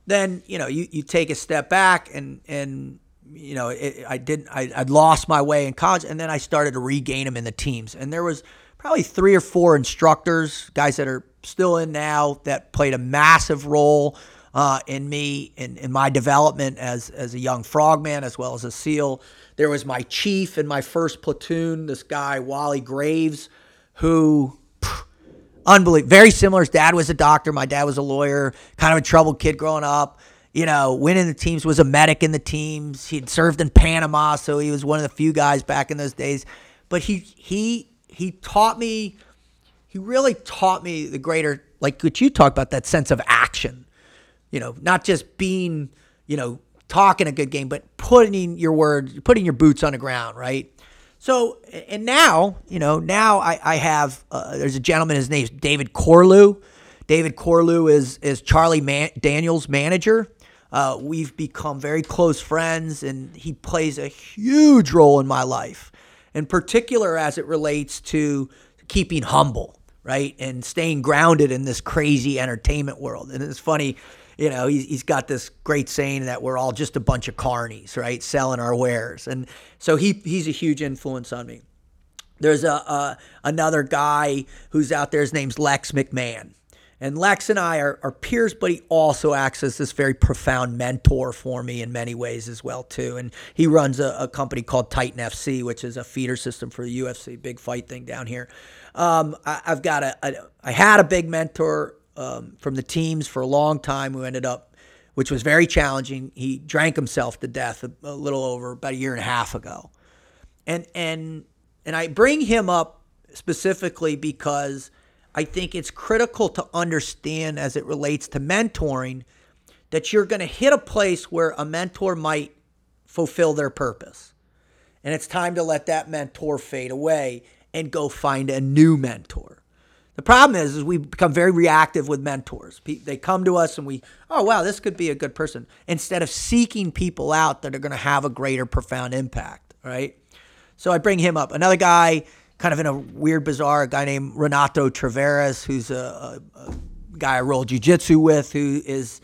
then, you know, you, you take a step back and, and, you know, it, I didn't, I, I'd lost my way in college and then I started to regain them in the teams. And there was probably three or four instructors, guys that are still in now that played a massive role uh, in me in, in my development as as a young frogman as well as a SEAL. There was my chief in my first platoon, this guy Wally Graves, who unbelievable. Very similar. His dad was a doctor. My dad was a lawyer. Kind of a troubled kid growing up. You know, winning the teams was a medic in the teams. He'd served in Panama, so he was one of the few guys back in those days. But he he he taught me. He really taught me the greater, like what you talked about, that sense of action. You know, not just being, you know, talking a good game, but putting your words, putting your boots on the ground, right? So, and now, you know, now I, I have, uh, there's a gentleman, his name's David Corlew. David Corlew is, is Charlie Man- Daniels' manager. Uh, we've become very close friends, and he plays a huge role in my life, in particular as it relates to keeping humble, right? And staying grounded in this crazy entertainment world. And it's funny, you know, he's, he's got this great saying that we're all just a bunch of carnies, right, selling our wares, and so he he's a huge influence on me. There's a, another guy who's out there. His name's Lex McMahon. And Lex and I are, are, peers, but he also acts as this very profound mentor for me in many ways as well too. And he runs a, a company called Titan FC, which is a feeder system for the UFC, big fight thing down here. Um, I, have got a, a, I had a big mentor um, from the teams for a long time who ended up, which was very challenging. He drank himself to death a, a little over about a year and a half ago, and and and I bring him up specifically because I think it's critical to understand as it relates to mentoring that you're going to hit a place where a mentor might fulfill their purpose. And it's time to let that mentor fade away and go find a new mentor. The problem is, is we become very reactive with mentors. They come to us and we, oh wow, this could be a good person, instead of seeking people out that are going to have a greater, profound impact. Right. So I bring him up. Another guy, kind of in a weird, bizarre guy named Renato Traveras, who's a, a, a guy I roll jujitsu with, who is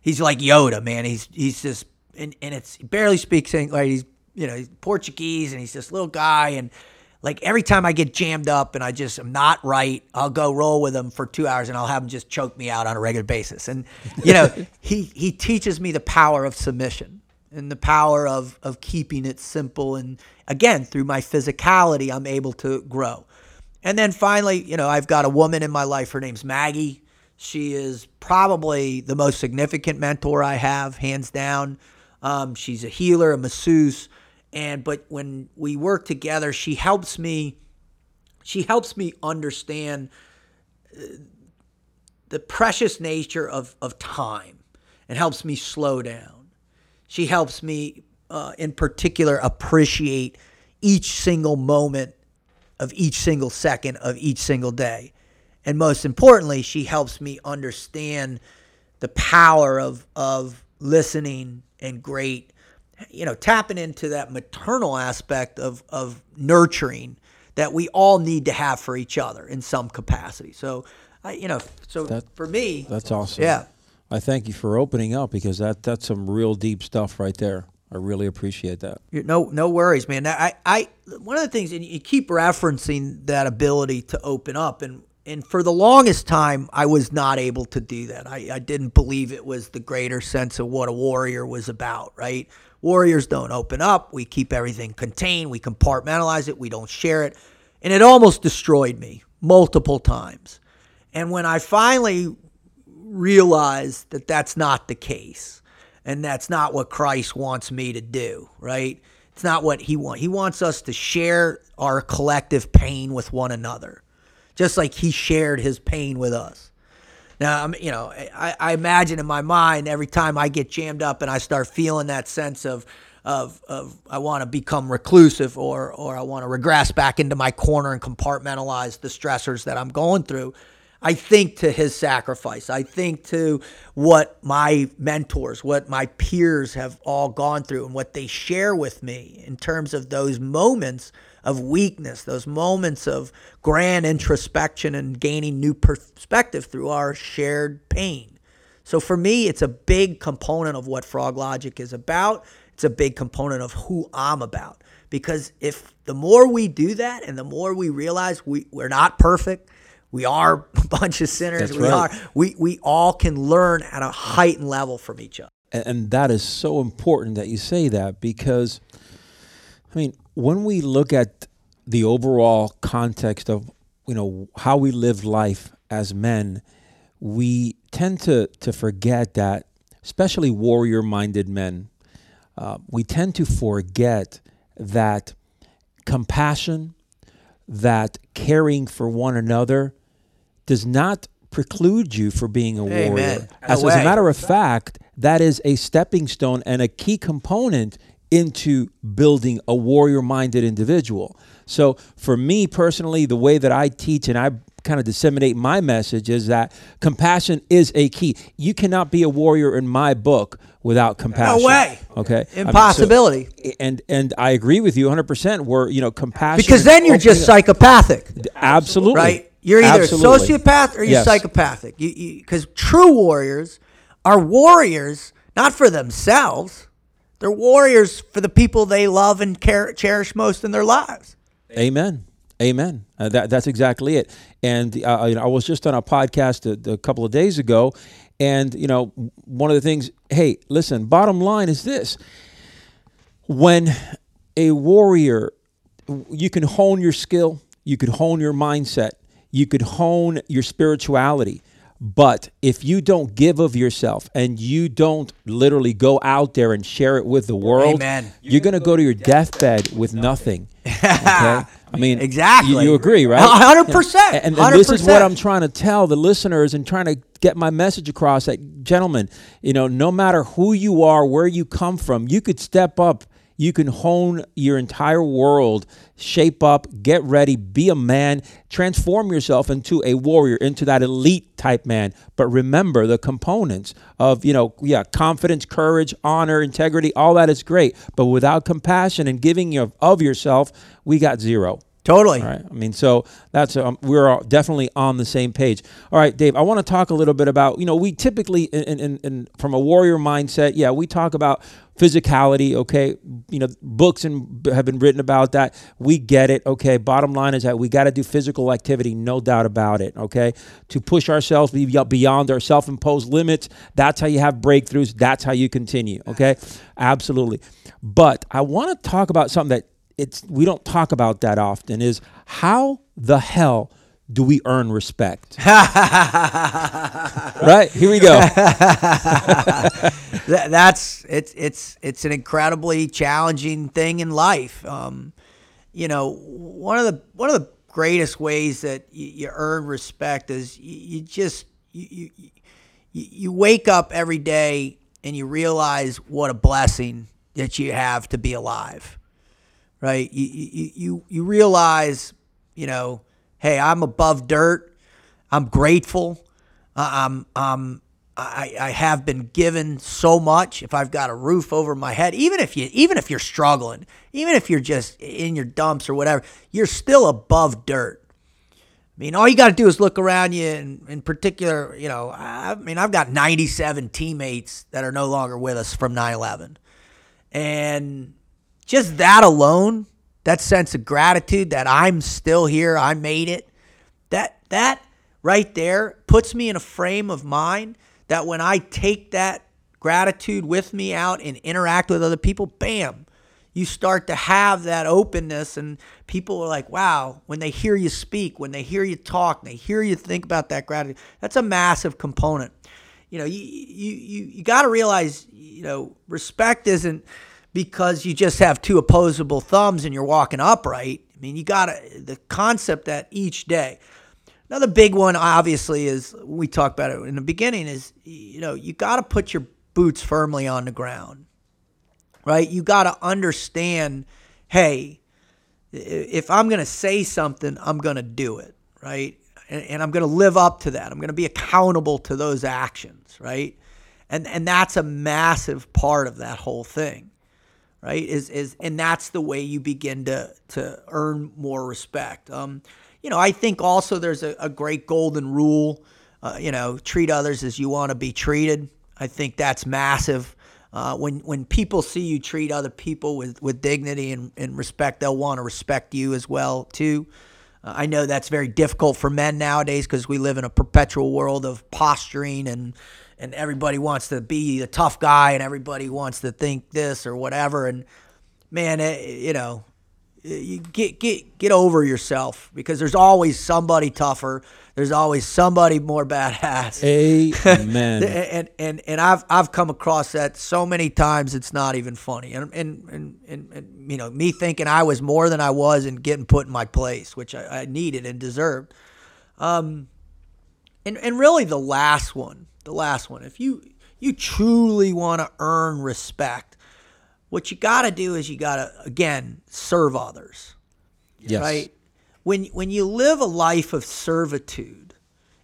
he's like Yoda, man. He's he's just and, and it's he barely speaks English. He's you know he's Portuguese and he's this little guy and like every time I get jammed up and I just am not right, I'll go roll with him for two hours and I'll have him just choke me out on a regular basis. And you know, he he teaches me the power of submission and the power of of keeping it simple. And again, through my physicality, I'm able to grow. And then finally, you know, I've got a woman in my life. Her name's Maggie. She is probably the most significant mentor I have, hands down. Um, she's a healer, a masseuse and but when we work together she helps me she helps me understand uh, the precious nature of, of time. And helps me slow down. She helps me uh, in particular appreciate each single moment of each single second of each single day. And most importantly she helps me understand the power of of listening and great you know, tapping into that maternal aspect of of nurturing that we all need to have for each other in some capacity. So, I, you know, so That- for me, That's awesome. yeah. I thank you for opening up because that that's some real deep stuff right there. I really appreciate that. You're- No, no worries, man. I, I, one of the things, and you keep referencing that ability to open up, and and for the longest time, I was not able to do that. I, I didn't believe it was the greater sense of what a warrior was about. Right? Warriors don't open up. We keep everything contained. We compartmentalize it. We don't share it, and it almost destroyed me multiple times. And when I finally realized that that's not the case and that's not what Christ wants me to do, right? It's not what he wants. He wants us to share our collective pain with one another, just like he shared his pain with us. Now, I'm, you know, I, I imagine in my mind every time I get jammed up and I start feeling that sense of, of, of I want to become reclusive or, or I want to regress back into my corner and compartmentalize the stressors that I'm going through. I think to his sacrifice. I think to what my mentors, what my peers have all gone through, and what they share with me in terms of those moments of weakness, those moments of grand introspection and gaining new perspective through our shared pain. So for me, it's a big component of what Frog Logic is about. It's a big component of who I'm about. Because if the more we do that and the more we realize we, we're not perfect, we are a bunch of sinners. That's we right. are. We we all can learn at a heightened level from each other. And, and that is so important that you say that because, I mean, when we look at the overall context of you know how we live life as men, we tend to to forget that, especially warrior-minded men, uh, we tend to forget that compassion, that caring for one another, does not preclude you for being a Amen. warrior. As, as a matter of fact, that is a stepping stone and a key component into building a warrior minded individual. So, for me personally, the way that I teach and I kind of disseminate my message is that compassion is a key. You cannot be a warrior in my book without compassion. No way. Okay. I mean, so- Impossibility. and and I agree with you 100% where, you know, compassion because then you're just up- psychopathic, Absolutely. right? You're either Absolutely. a sociopath or you're Yes. psychopathic. You because true warriors are warriors not for themselves. They're warriors for the people they love and care, cherish most in their lives. Amen. Amen. Uh, that, that's exactly it. And uh, you know, I was just on a podcast a, a couple of days ago, and you know, one of the things. Hey, listen. Bottom line is this: when a warrior, you can hone your skill, you could hone your mindset, you could hone your spirituality. But if you don't give of yourself and you don't literally go out there and share it with the world, Amen. you're going to go to your deathbed with nothing. Okay? I mean, Exactly. You, you agree, right? Hundred percent. And, and this is what I'm trying to tell the listeners and trying to get my message across. That gentlemen, you know, no matter who you are, where you come from, you could step up. You can hone your entire world, shape up, get ready, be a man, transform yourself into a warrior, into that elite type man. But remember the components of, you know, yeah, confidence, courage, honor, integrity, all that is great. But without compassion and giving of, yourself, we got zero. Totally. All right. I mean, so that's um, we're all definitely on the same page. All right, Dave. I want to talk a little bit about you know we typically in, in, in from a warrior mindset. Yeah, we talk about physicality. Okay, you know books and have been written about that. We get it. Okay. Bottom line is that we got to do physical activity, no doubt about it. Okay, to push ourselves beyond our self-imposed limits. That's how you have breakthroughs. That's how you continue. Okay, absolutely. But I want to talk about something that it's we don't talk about that often is how the hell do we earn respect? right here we go. That, that's it's it's it's an incredibly challenging thing in life. Um, you know, one of the one of the greatest ways that you, you earn respect is you, you just you, you you you wake up every day and you realize what a blessing that you have to be alive right? You, you, you, realize, you know, hey, I'm above dirt. I'm grateful. I- I'm, I'm, I, I have been given so much. If I've got a roof over my head, even if you even if you're struggling, even if you're just in your dumps or whatever, you're still above dirt. I mean, all you got to do is look around you, and in particular, you know, I mean, I've got 97 teammates that are no longer with us from 9 11. And just that alone, that sense of gratitude that I'm still here, I made it, that, that right there puts me in a frame of mind that when I take that gratitude with me out and interact with other people, bam, you start to have that openness and people are like wow when they hear you speak when they hear you talk they hear you think about that gratitude that's a massive component. You know you you you, you got to realize you know respect isn't because you just have two opposable thumbs and you're walking upright i mean you got the concept that each day another big one obviously is we talked about it in the beginning is you know you got to put your boots firmly on the ground right? You got to understand, hey, if I'm going to say something, I'm going to do it, right? And, and I'm going to live up to that. I'm going to be accountable to those actions, right? And and that's a massive part of that whole thing, right? Is is and that's the way you begin to to earn more respect. Um, you know, I think also there's a, a great golden rule. Uh, you know, treat others as you want to be treated. I think that's massive. Uh, when when people see you treat other people with, with dignity and, and respect, they'll want to respect you as well too. Uh, I know that's very difficult for men nowadays because we live in a perpetual world of posturing and and everybody wants to be the tough guy and everybody wants to think this or whatever. And man, it, you know, you get get get over yourself because there's always somebody tougher. There's always somebody more badass. Amen. and, and and I've I've come across that so many times it's not even funny. And and and, and, and you know me thinking I was more than I was and getting put in my place, which I, I needed and deserved. Um, and and really the last one, the last one. If you you truly want to earn respect what you got to do is you got to again serve others. Yes. Right? When when you live a life of servitude,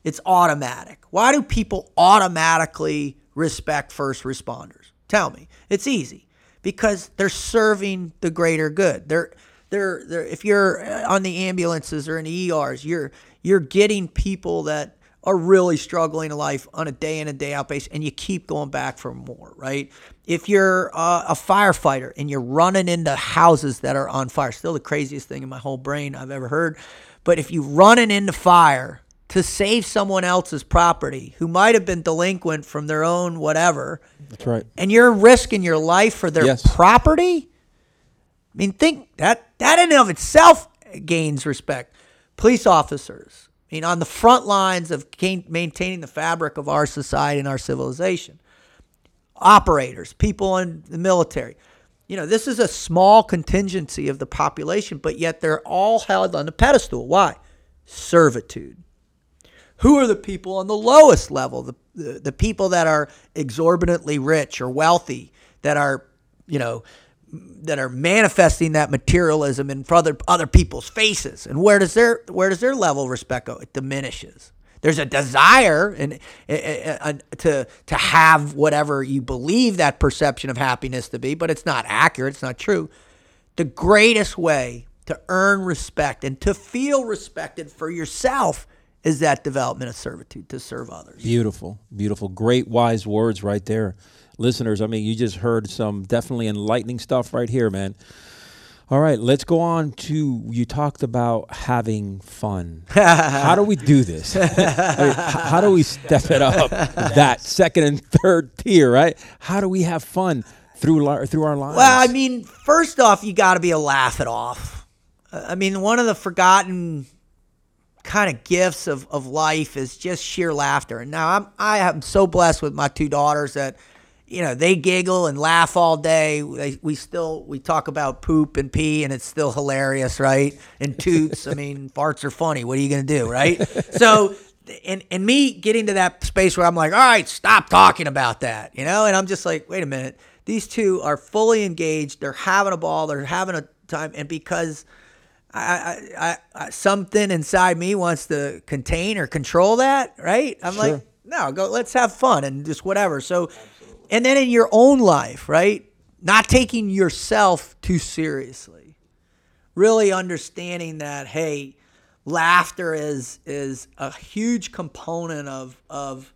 it's automatic. Why do people automatically respect first responders? Tell me. It's easy. Because they're serving the greater good. They're they're, they're if you're uh, on the ambulances or in the ERs, you're you're getting people that are really struggling in life on a day in and day out basis, and you keep going back for more, right? If you're uh, a firefighter and you're running into houses that are on fire, still the craziest thing in my whole brain I've ever heard. But if you're running into fire to save someone else's property who might have been delinquent from their own whatever, that's right, and you're risking your life for their Yes. property. I mean, think that that in and of itself gains respect. Police officers, I mean, on the front lines of maintaining the fabric of our society and our civilization. Operators, people in the military. You know, this is a small contingency of the population, but yet they're all held on the pedestal. Why? Servitude. Who are the people on the lowest level? The, the, the people that are exorbitantly rich or wealthy, that are, you know, that are manifesting that materialism in other other people's faces. And where does their where does their level of respect go? It diminishes. There's a desire and uh, to to have whatever you believe that perception of happiness to be, but it's not accurate. It's not true. The greatest way to earn respect and to feel respected for yourself is that development of servitude to serve others. Beautiful, beautiful, great, wise words right there, listeners. I mean, you just heard some definitely enlightening stuff right here, man. All right, let's go on to you talked about having fun. how do we do this? I mean, how do we step it up? That second and third tier, right? How do we have fun through li- through our lives? Well, I mean, first off, you got to be a laugh it off. Uh, I mean, one of the forgotten kind of gifts of, of life is just sheer laughter. And now I'm I am so blessed with my two daughters that you know they giggle and laugh all day. They, we still we talk about poop and pee and it's still hilarious, right? And toots. I mean, farts are funny. What are you gonna do, right? So. And, and me getting to that space where I'm like, all right, stop talking about that, you know? And I'm just like, wait a minute. These two are fully engaged. They're having a ball. They're having a time. And because I, I, I, something inside me wants to contain or control that, right? I'm Sure. like, No, go. Let's have fun and just whatever. So, and then in your own life, right? Not taking yourself too seriously. Really understanding that, hey, laughter is is a huge component of of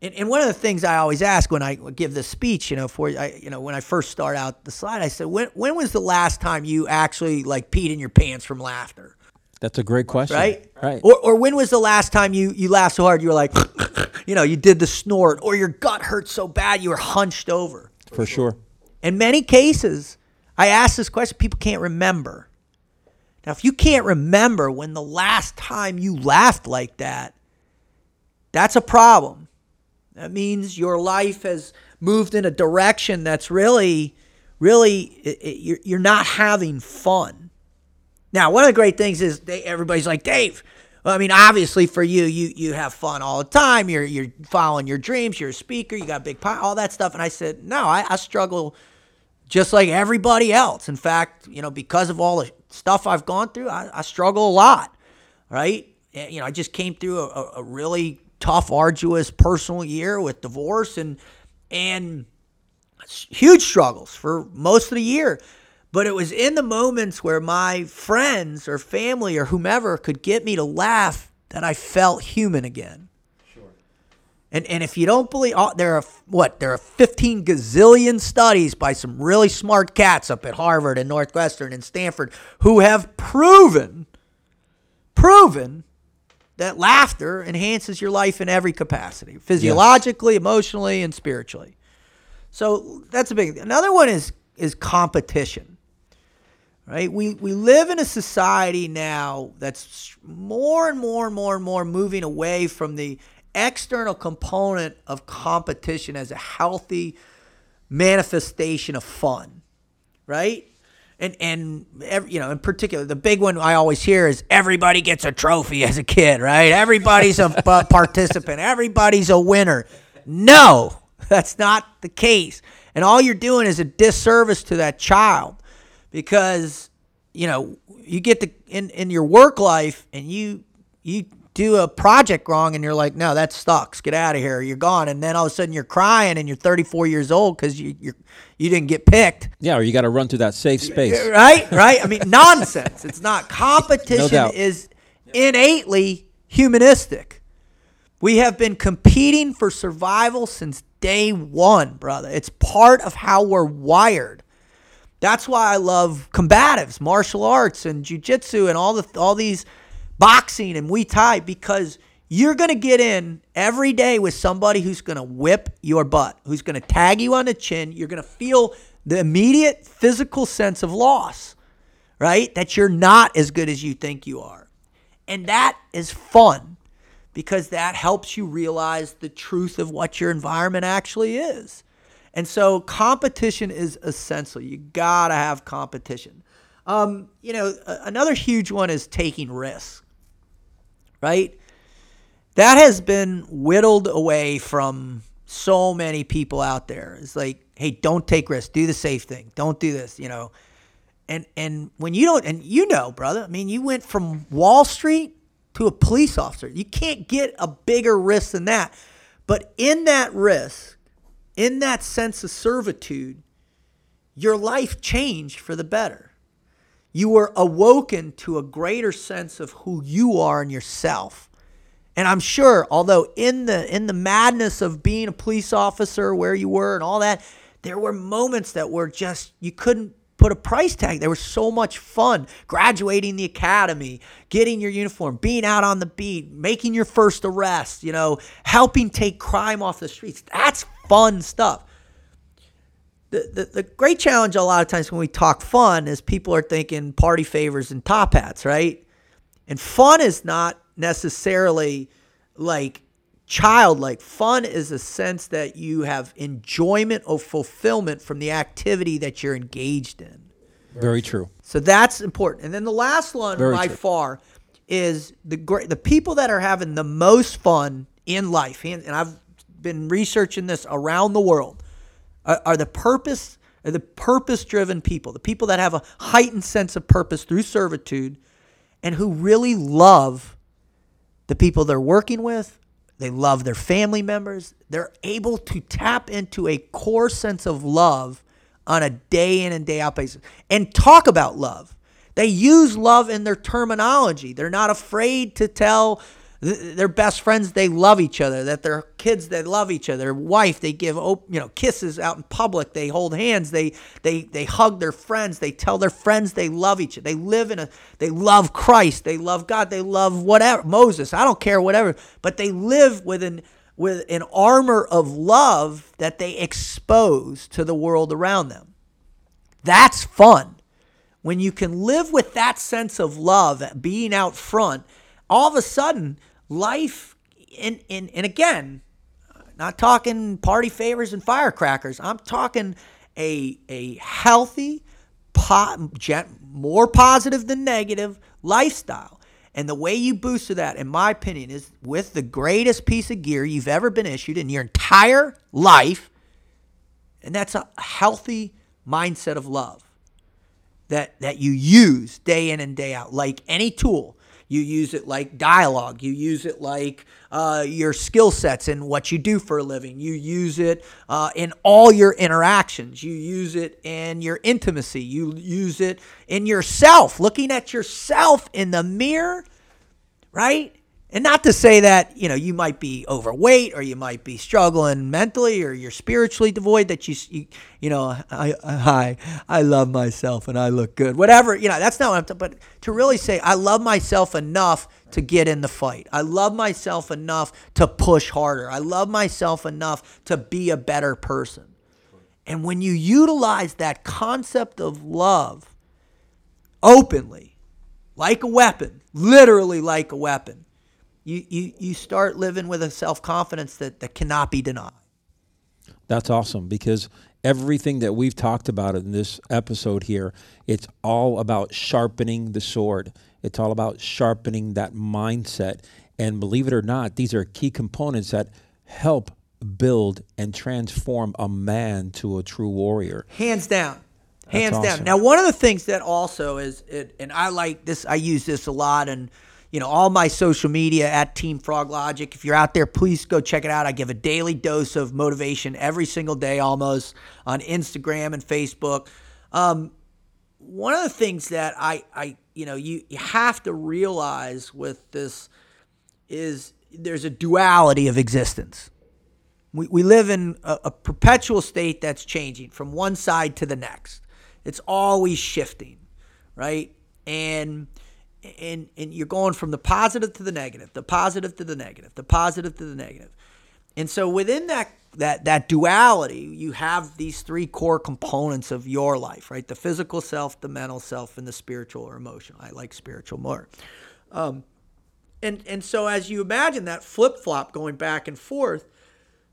and, and one of the things I always ask when I give this speech, you know, for I, you know, when I first start out the slide, I said, when when was the last time you actually like peed in your pants from laughter? That's a great question. Right? Right. Or, or when was the last time you, you laughed so hard you were like, you know, you did the snort, or your gut hurt so bad you were hunched over? For sure. In many cases, I ask this question, people can't remember. Now, if you can't remember when the last time you laughed like that, that's a problem. That means your life has moved in a direction that's really, really, it, it, you're, you're not having fun. Now, one of the great things is they, everybody's like, Dave. Well, I mean, obviously for you, you you have fun all the time. You're you're following your dreams. You're a speaker. You got big pie, all that stuff. And I said, no, I, I struggle just like everybody else. In fact, you know, because of all the stuff I've gone through, I, I struggle a lot. Right? Eh, you know, I just came through a, a really tough, arduous personal year with divorce and and huge struggles for most of the year. But it was in the moments where my friends or family or whomever could get me to laugh that I felt human again. Sure. And and if you don't believe, oh, there are what there are 15 gazillion studies by some really smart cats up at Harvard and Northwestern and Stanford who have proven, proven that laughter enhances your life in every capacity, physiologically, yes. emotionally, and spiritually. So that's a big. Another one is is competition right? We, we live in a society now that's more and more and more and more moving away from the external component of competition as a healthy manifestation of fun, right? And and every, you know, in particular, the big one I always hear is everybody gets a trophy as a kid, right? Everybody's a participant, everybody's a winner. No, that's not the case. And all you're doing is a disservice to that child because you know you get the in in your work life and you you do a project wrong and you're like no that sucks. Get out of here. You're gone. And then all of a sudden you're crying and you're 34 years old because you you you didn't get picked. Yeah or you got to run through that safe space. right right? I mean nonsense. It's not competition no is innately humanistic. We have been competing for survival since day one brother. It's part of how we're wired that's why I love combatives, martial arts, and jujitsu, and all the all these boxing and Muay Thai because you're going to get in every day with somebody who's going to whip your butt, who's going to tag you on the chin. You're going to feel the immediate physical sense of loss, right? That you're not as good as you think you are. And that is fun because that helps you realize the truth of what your environment actually is. And so competition is essential. You got to have competition. Um, you know, another huge one is taking risks, right? That has been whittled away from so many people out there. It's like, hey, don't take risks. Do the safe thing. Don't do this, you know. And and when you don't and you know, brother, I mean, you went from Wall Street to a police officer. You can't get a bigger risk than that. But in that risk, in that sense of servitude, your life changed for the better. You were awoken to a greater sense of who you are and yourself. And I'm sure, although in the in the madness of being a police officer where you were and all that, there were moments that were just you couldn't put a price tag. There was so much fun graduating the academy, getting your uniform, being out on the beat, making your first arrest, you know, helping take crime off the streets. That's fun stuff. The, the, the great challenge a lot of times when we talk fun is people are thinking party favors and top hats, right? And fun is not necessarily like childlike. Fun is a sense that you have enjoyment or fulfillment from the activity that you're engaged in. Very true. So that's important. And then the last one Very by true. far is the great the people that are having the most fun in life. And, and I've been researching this around the world are, are the purpose are the purpose driven people, the people that have a heightened sense of purpose through servitude and who really love the people they're working with, they love their family members. They're able to tap into a core sense of love on a day in and day out basis and talk about love. They use love in their terminology. They're not afraid to tell their best friends they love each other that their kids they love each other. Wife they give you know kisses out in public they hold hands they they they hug their friends they tell their friends they love each other they live in a they love christ they love god they love whatever moses i don't care whatever but they live with an with an armor of love that they expose to the world around them. That's fun. When you can live with that sense of love being out front all of a sudden life and and, and again not talking party favors and firecrackers. I'm talking a a healthy more positive than negative lifestyle. And the way you boost to that in my opinion is with the greatest piece of gear you've ever been issued in your entire life and that's a healthy mindset of love that that you use day in and day out. Like any tool you use it like dialogue. You use it like uh, your skill sets and what you do for a living. You use it uh, in all your interactions. You use it in your intimacy. You use it in yourself, looking at yourself in the mirror, right? And not to say that, you know, you might be overweight or you might be struggling mentally or you're spiritually devoid that you, you, you know, I, I, I love myself and I look good. Whatever, you know, that's not what I'm talking But to really say, I love myself enough to get in the fight. I love myself enough to push harder. I love myself enough to be a better person. And when you utilize that concept of love openly, like a weapon, literally like a weapon, you, you, you start living with a self confidence that, that cannot be denied. That's awesome because everything that we've talked about in this episode here, it's all about sharpening the sword. It's all about sharpening that mindset. And believe it or not, these are key components that help build and transform a man to a true warrior. Hands down. Hands awesome. down. Now, one of the things that also is, it, and I like this, I use this a lot, and you know, all my social media at Team Frog Logic. If you're out there, please go check it out. I give a daily dose of motivation every single day almost on Instagram and Facebook. Um, one of the things that I, I you know, you, you have to realize with this is there's a duality of existence. We, we live in a, a perpetual state that's changing from one side to the next. It's always shifting, right? And and and you're going from the positive to the negative, the positive to the negative, the positive to the negative. And so within that that that duality, you have these three core components of your life, right? The physical self, the mental self, and the spiritual or emotional. I like spiritual more. Um, and and so as you imagine that flip flop going back and forth,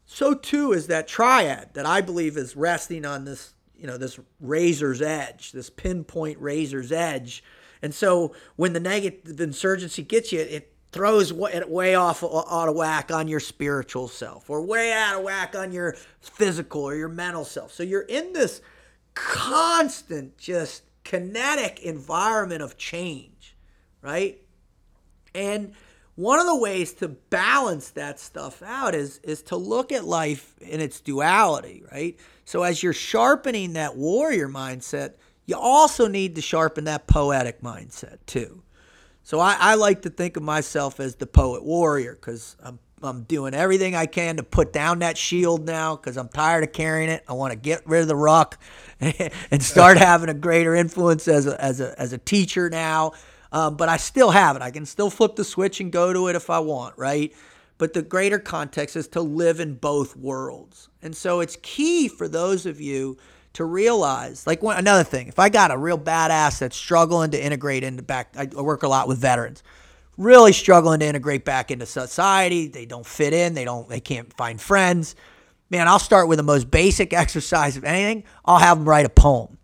so too is that triad that I believe is resting on this you know this razor's edge, this pinpoint razor's edge and so when the negative insurgency gets you, it throws it way off out of whack on your spiritual self or way out of whack on your physical or your mental self. So you're in this constant, just kinetic environment of change, right? And one of the ways to balance that stuff out is is to look at life in its duality, right? So as you're sharpening that warrior mindset, you also need to sharpen that poetic mindset too. So I, I like to think of myself as the poet warrior because I'm I'm doing everything I can to put down that shield now because I'm tired of carrying it. I want to get rid of the ruck and start having a greater influence as a, as a, as a teacher now. Um, but I still have it. I can still flip the switch and go to it if I want, right? But the greater context is to live in both worlds. And so it's key for those of you to realize like one, another thing if i got a real badass that's struggling to integrate into back i work a lot with veterans really struggling to integrate back into society they don't fit in they don't they can't find friends man i'll start with the most basic exercise of anything i'll have them write a poem.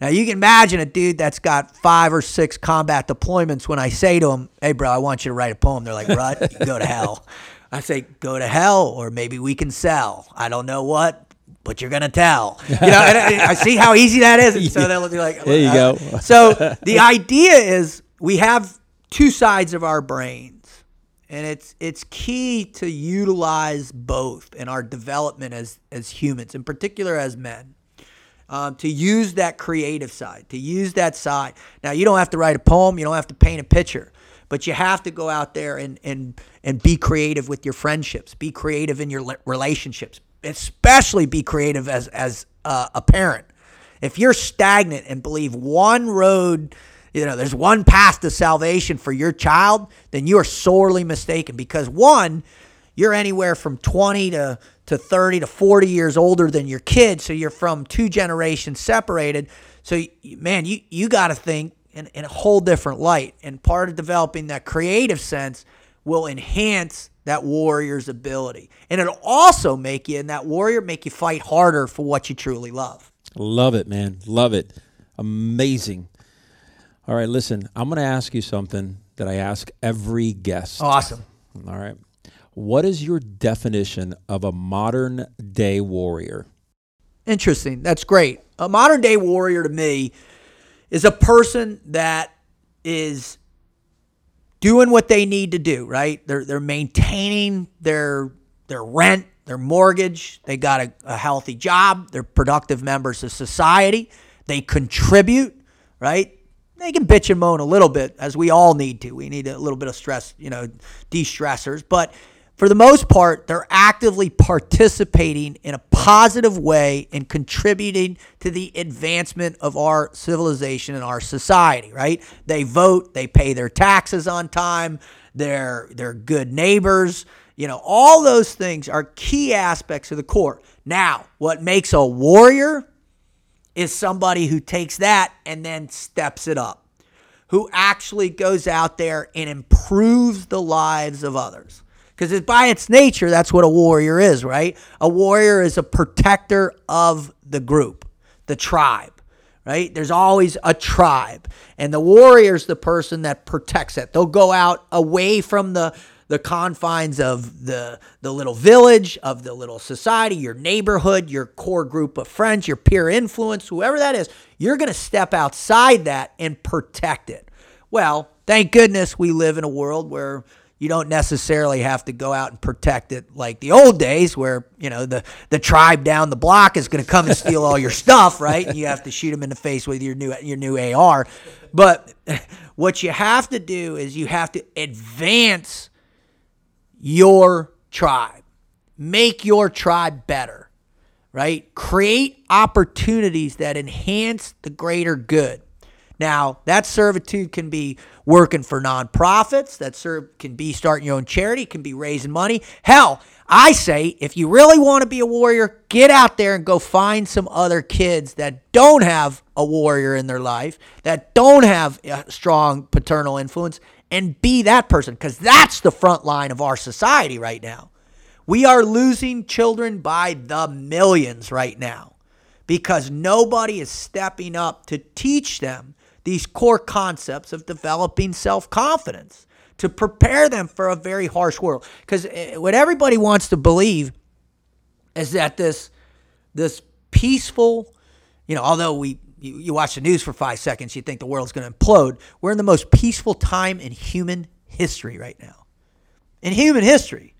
Now you can imagine a dude that's got five or six combat deployments when i say to him hey bro i want you to write a poem they're like "Rut, go to hell. I say go to hell or maybe we can sell. I don't know what but you're gonna tell. You know, and I, see how easy that is. And so they'll be like, there you uh, go. so the idea is we have two sides of our brains, and it's it's key to utilize both in our development as as humans, in particular as men. Um, to use that creative side, to use that side. Now, you don't have to write a poem, you don't have to paint a picture, but you have to go out there and and and be creative with your friendships, be creative in your relationships, especially be creative as as uh, a parent. If you're stagnant and believe one road you know, there's one path to salvation for your child, then you are sorely mistaken because one, you're anywhere from 20 to, to 30 to 40 years older than your kid. So you're from two generations separated. So, man, you, you got to think in, in a whole different light. And part of developing that creative sense will enhance that warrior's ability. And it'll also make you, and that warrior, make you fight harder for what you truly love. Love it, man. Love it. Amazing. All right, listen, I'm going to ask you something that I ask every guest. Awesome. All right. What is your definition of a modern day warrior? Interesting. That's great. A modern day warrior to me is a person that is doing what they need to do, right? They're they're maintaining their their rent, their mortgage, they got a, a healthy job, they're productive members of society, they contribute, right? they can bitch and moan a little bit, as we all need to. We need a little bit of stress, you know, de stressors. But for the most part, they're actively participating in a positive way and contributing to the advancement of our civilization and our society, right? They vote, they pay their taxes on time, they're, they're good neighbors. You know, all those things are key aspects of the core. Now, what makes a warrior is somebody who takes that and then steps it up, who actually goes out there and improves the lives of others. Because by its nature, that's what a warrior is, right? A warrior is a protector of the group, the tribe right? There's always a tribe. And the warrior's the person that protects it. They'll go out away from the the confines of the the little village, of the little society, your neighborhood, your core group of friends, your peer influence, whoever that is, you're going to step outside that and protect it. Well, thank goodness we live in a world where you don't necessarily have to go out and protect it like the old days where you know the the tribe down the block is going to come and steal all your stuff right and you have to shoot them in the face with your new your new AR but what you have to do is you have to advance your tribe. Make your tribe better, right? Create opportunities that enhance the greater good. Now, that servitude can be working for nonprofits, that serve can be starting your own charity, can be raising money. Hell, I say if you really want to be a warrior, get out there and go find some other kids that don't have a warrior in their life, that don't have a strong paternal influence, and be that person because that's the front line of our society right now. We are losing children by the millions right now because nobody is stepping up to teach them these core concepts of developing self confidence to prepare them for a very harsh world. Because eh, what everybody wants to believe is that this this peaceful, you know, although we you, you watch the news for five seconds, you think the world's going to implode. We're in the most peaceful time in human history right now. In human history.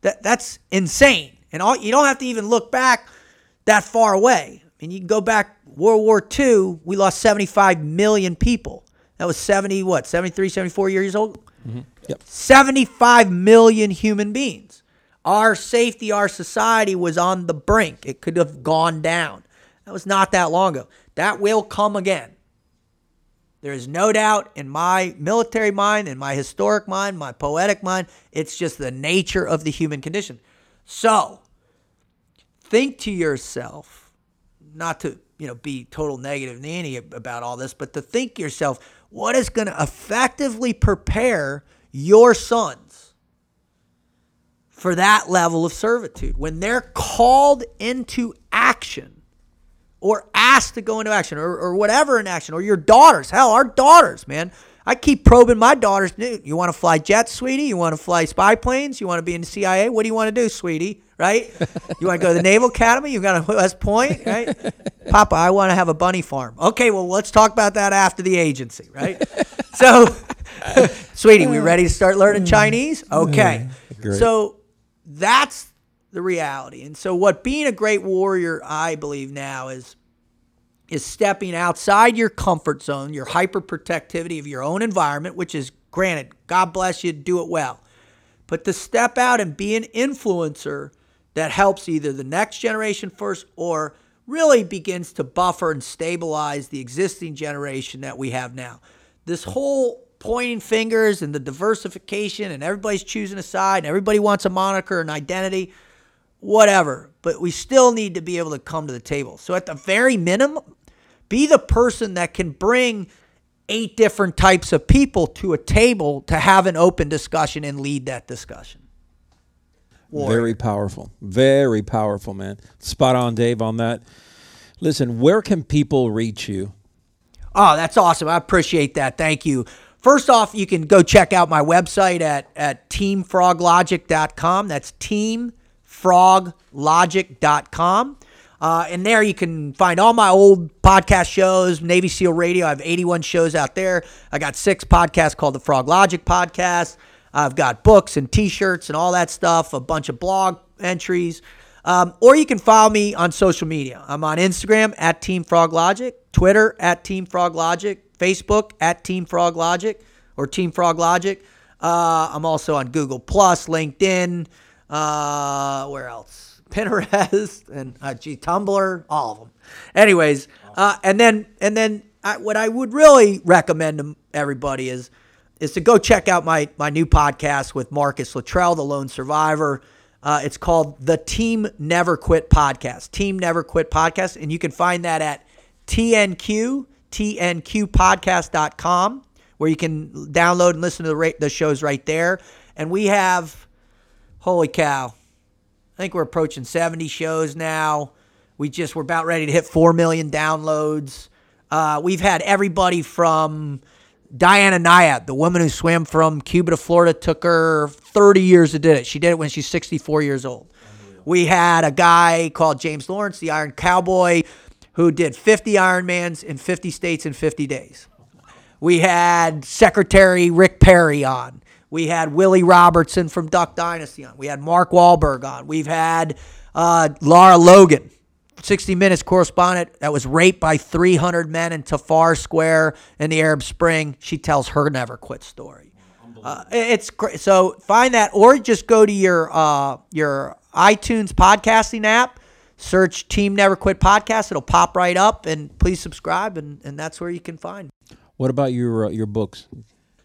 That, that's insane. And all, you don't have to even look back that far away. I mean, you can go back World War II, we lost 75 million people. That was 70, what, 73, 74 years old? Mm-hmm. Yep. 75 million human beings. Our safety, our society was on the brink. It could have gone down. That was not that long ago. That will come again. There is no doubt in my military mind, in my historic mind, my poetic mind, it's just the nature of the human condition. So, think to yourself, not to, you know, be total negative nanny about all this, but to think yourself, what is going to effectively prepare your sons for that level of servitude when they're called into action or asked to go into action or, or whatever in action or your daughters. Hell, our daughters, man. I keep probing my daughters. New. You want to fly jets, sweetie? You want to fly spy planes? You want to be in the CIA? What do you want to do, sweetie? Right? You want to go to the Naval Academy? You got to West Point, right? Papa, I want to have a bunny farm. Okay, well, let's talk about that after the agency, right? so, Sweetie, we ready to start learning Chinese? Okay. Great. So that's the reality. And so what being a great warrior, I believe now is is stepping outside your comfort zone, your hyperprotectivity of your own environment, which is granted, God bless you, do it well. But to step out and be an influencer that helps either the next generation first or really begins to buffer and stabilize the existing generation that we have now. This whole pointing fingers and the diversification and everybody's choosing a side and everybody wants a moniker and identity, whatever. But we still need to be able to come to the table. So at the very minimum, be the person that can bring eight different types of people to a table to have an open discussion and lead that discussion. Warrior. Very powerful. Very powerful, man. Spot on, Dave, on that. Listen, where can people reach you? Oh, that's awesome. I appreciate that. Thank you. First off, you can go check out my website at, at teamfroglogic.com. That's teamfroglogic.com. Uh, and there you can find all my old podcast shows, Navy SEAL Radio. I have 81 shows out there. I got six podcasts called the Frog Logic Podcast. I've got books and t shirts and all that stuff, a bunch of blog entries. Um, or you can follow me on social media. I'm on Instagram at Team Frog Logic, Twitter at Team Frog Logic, Facebook at Team Frog Logic or Team Frog Logic. Uh, I'm also on Google Plus, LinkedIn. Uh, where else? Pinterest and uh, gee, Tumblr, all of them. Anyways, uh, and then and then I, what I would really recommend to everybody is is to go check out my my new podcast with Marcus Luttrell, the lone survivor. Uh, it's called the Team Never Quit Podcast. Team Never Quit Podcast, and you can find that at TNQ TNQpodcast.com, where you can download and listen to the, ra- the shows right there. And we have, holy cow, I think we're approaching 70 shows now. We just we're about ready to hit 4 million downloads. Uh, we've had everybody from Diana Nyad, the woman who swam from Cuba to Florida, took her 30 years to do it. She did it when she's 64 years old. We had a guy called James Lawrence, the Iron Cowboy, who did 50 Ironmans in 50 states in 50 days. We had Secretary Rick Perry on. We had Willie Robertson from Duck Dynasty on. We had Mark Wahlberg on. We've had uh, Lara Logan, 60 Minutes correspondent that was raped by 300 men in Tahrir Square in the Arab Spring. She tells her never quit story. Uh, it's. So find that, or just go to your uh, your iTunes podcasting app, search Team Never Quit Podcast. It'll pop right up, and please subscribe, and, and that's where you can find. What about your uh, your books?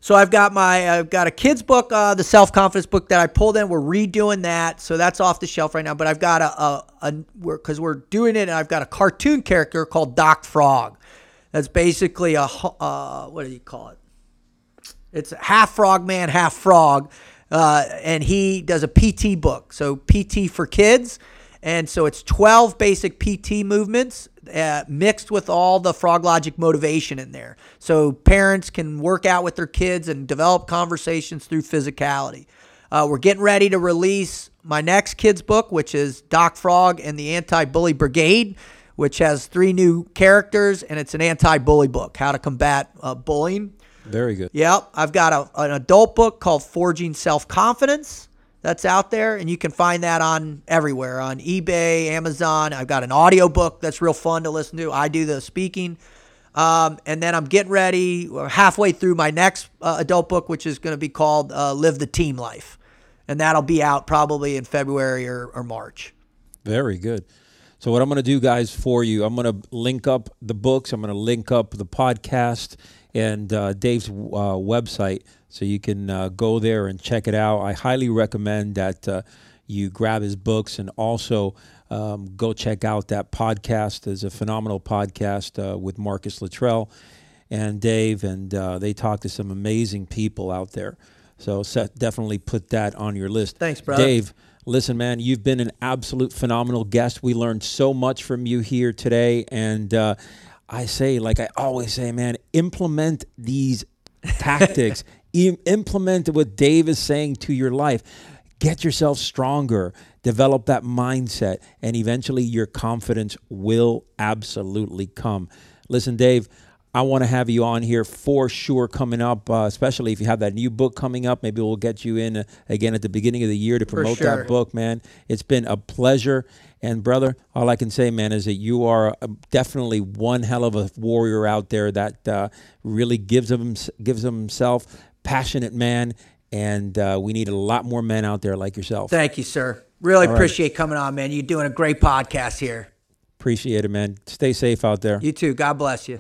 So I've got my I've got a kids book, uh, the self confidence book that I pulled in. We're redoing that, so that's off the shelf right now. But I've got a a, a because we're, we're doing it, and I've got a cartoon character called Doc Frog. That's basically a uh, what do you call it? It's half frog man, half frog, uh, and he does a PT book. So PT for kids, and so it's twelve basic PT movements uh, mixed with all the frog logic motivation in there. So parents can work out with their kids and develop conversations through physicality. Uh, we're getting ready to release my next kids book, which is Doc Frog and the Anti Bully Brigade, which has three new characters, and it's an anti bully book, how to combat uh, bullying. Very good. Yep. I've got a, an adult book called Forging Self Confidence that's out there and you can find that on everywhere on ebay amazon. I've got an audio book that's real fun to listen to. I do the speaking. Um, and then i'm getting ready halfway through my next uh, adult book which is going to be called uh, live the team life. And that'll be out probably in february or, or march. Very good. So what i'm going to do guys for you i'm going to link up the books. I'm going to link up the podcast and uh, dave's uh, website so you can uh, go there and check it out. I highly recommend that uh, you grab his books and also um, go check out that podcast. There's a phenomenal podcast uh, with Marcus Luttrell and Dave, and uh, they talk to some amazing people out there. So Seth, definitely put that on your list. Thanks, brother. Dave, listen, man, you've been an absolute phenomenal guest. We learned so much from you here today, and uh, I say, like I always say, man, implement these tactics implement what Dave is saying to your life. Get yourself stronger, develop that mindset, and eventually your confidence will absolutely come. Listen, Dave, I want to have you on here for sure coming up, uh, especially if you have that new book coming up. Maybe we'll get you in uh, again at the beginning of the year to promote sure. that book, man. It's been a pleasure. And brother, all I can say, man, is that you are uh, definitely one hell of a warrior out there that uh, really gives him, gives himself, passionate man, and uh, we need a lot more men out there like yourself. Thank you, sir. Really All right. appreciate coming on, man. You're doing a great podcast here. Appreciate it, man. Stay safe out there. You too. God bless you.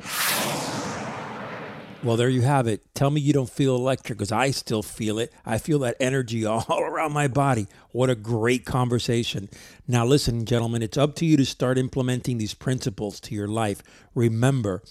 Well, there you have it. Tell me you don't feel electric because I still feel it. I feel that energy all around my body. What a great conversation. Now, listen, gentlemen, it's up to you to start implementing these principles to your life. Remember,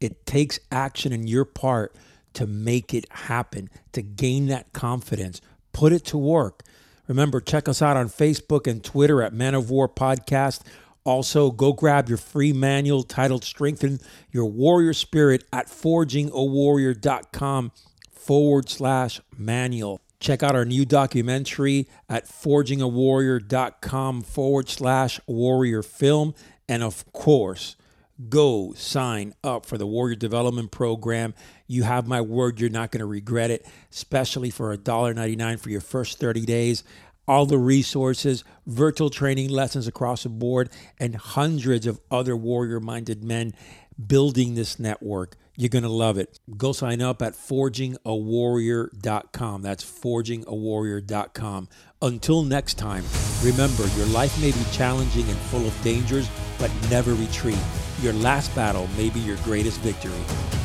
it takes action in your part to make it happen, to gain that confidence. Put it to work. Remember, check us out on Facebook and Twitter at Men of War Podcast. Also, go grab your free manual titled Strengthen Your Warrior Spirit at forgingawarrior.com forward slash manual. Check out our new documentary at forgingawarrior.com forward slash warrior film. And of course, go sign up for the Warrior Development Program. You have my word, you're not going to regret it, especially for $1.99 for your first 30 days all the resources, virtual training lessons across the board, and hundreds of other warrior minded men building this network. You're going to love it. Go sign up at forgingawarrior.com. That's forgingawarrior.com. Until next time, remember your life may be challenging and full of dangers, but never retreat. Your last battle may be your greatest victory.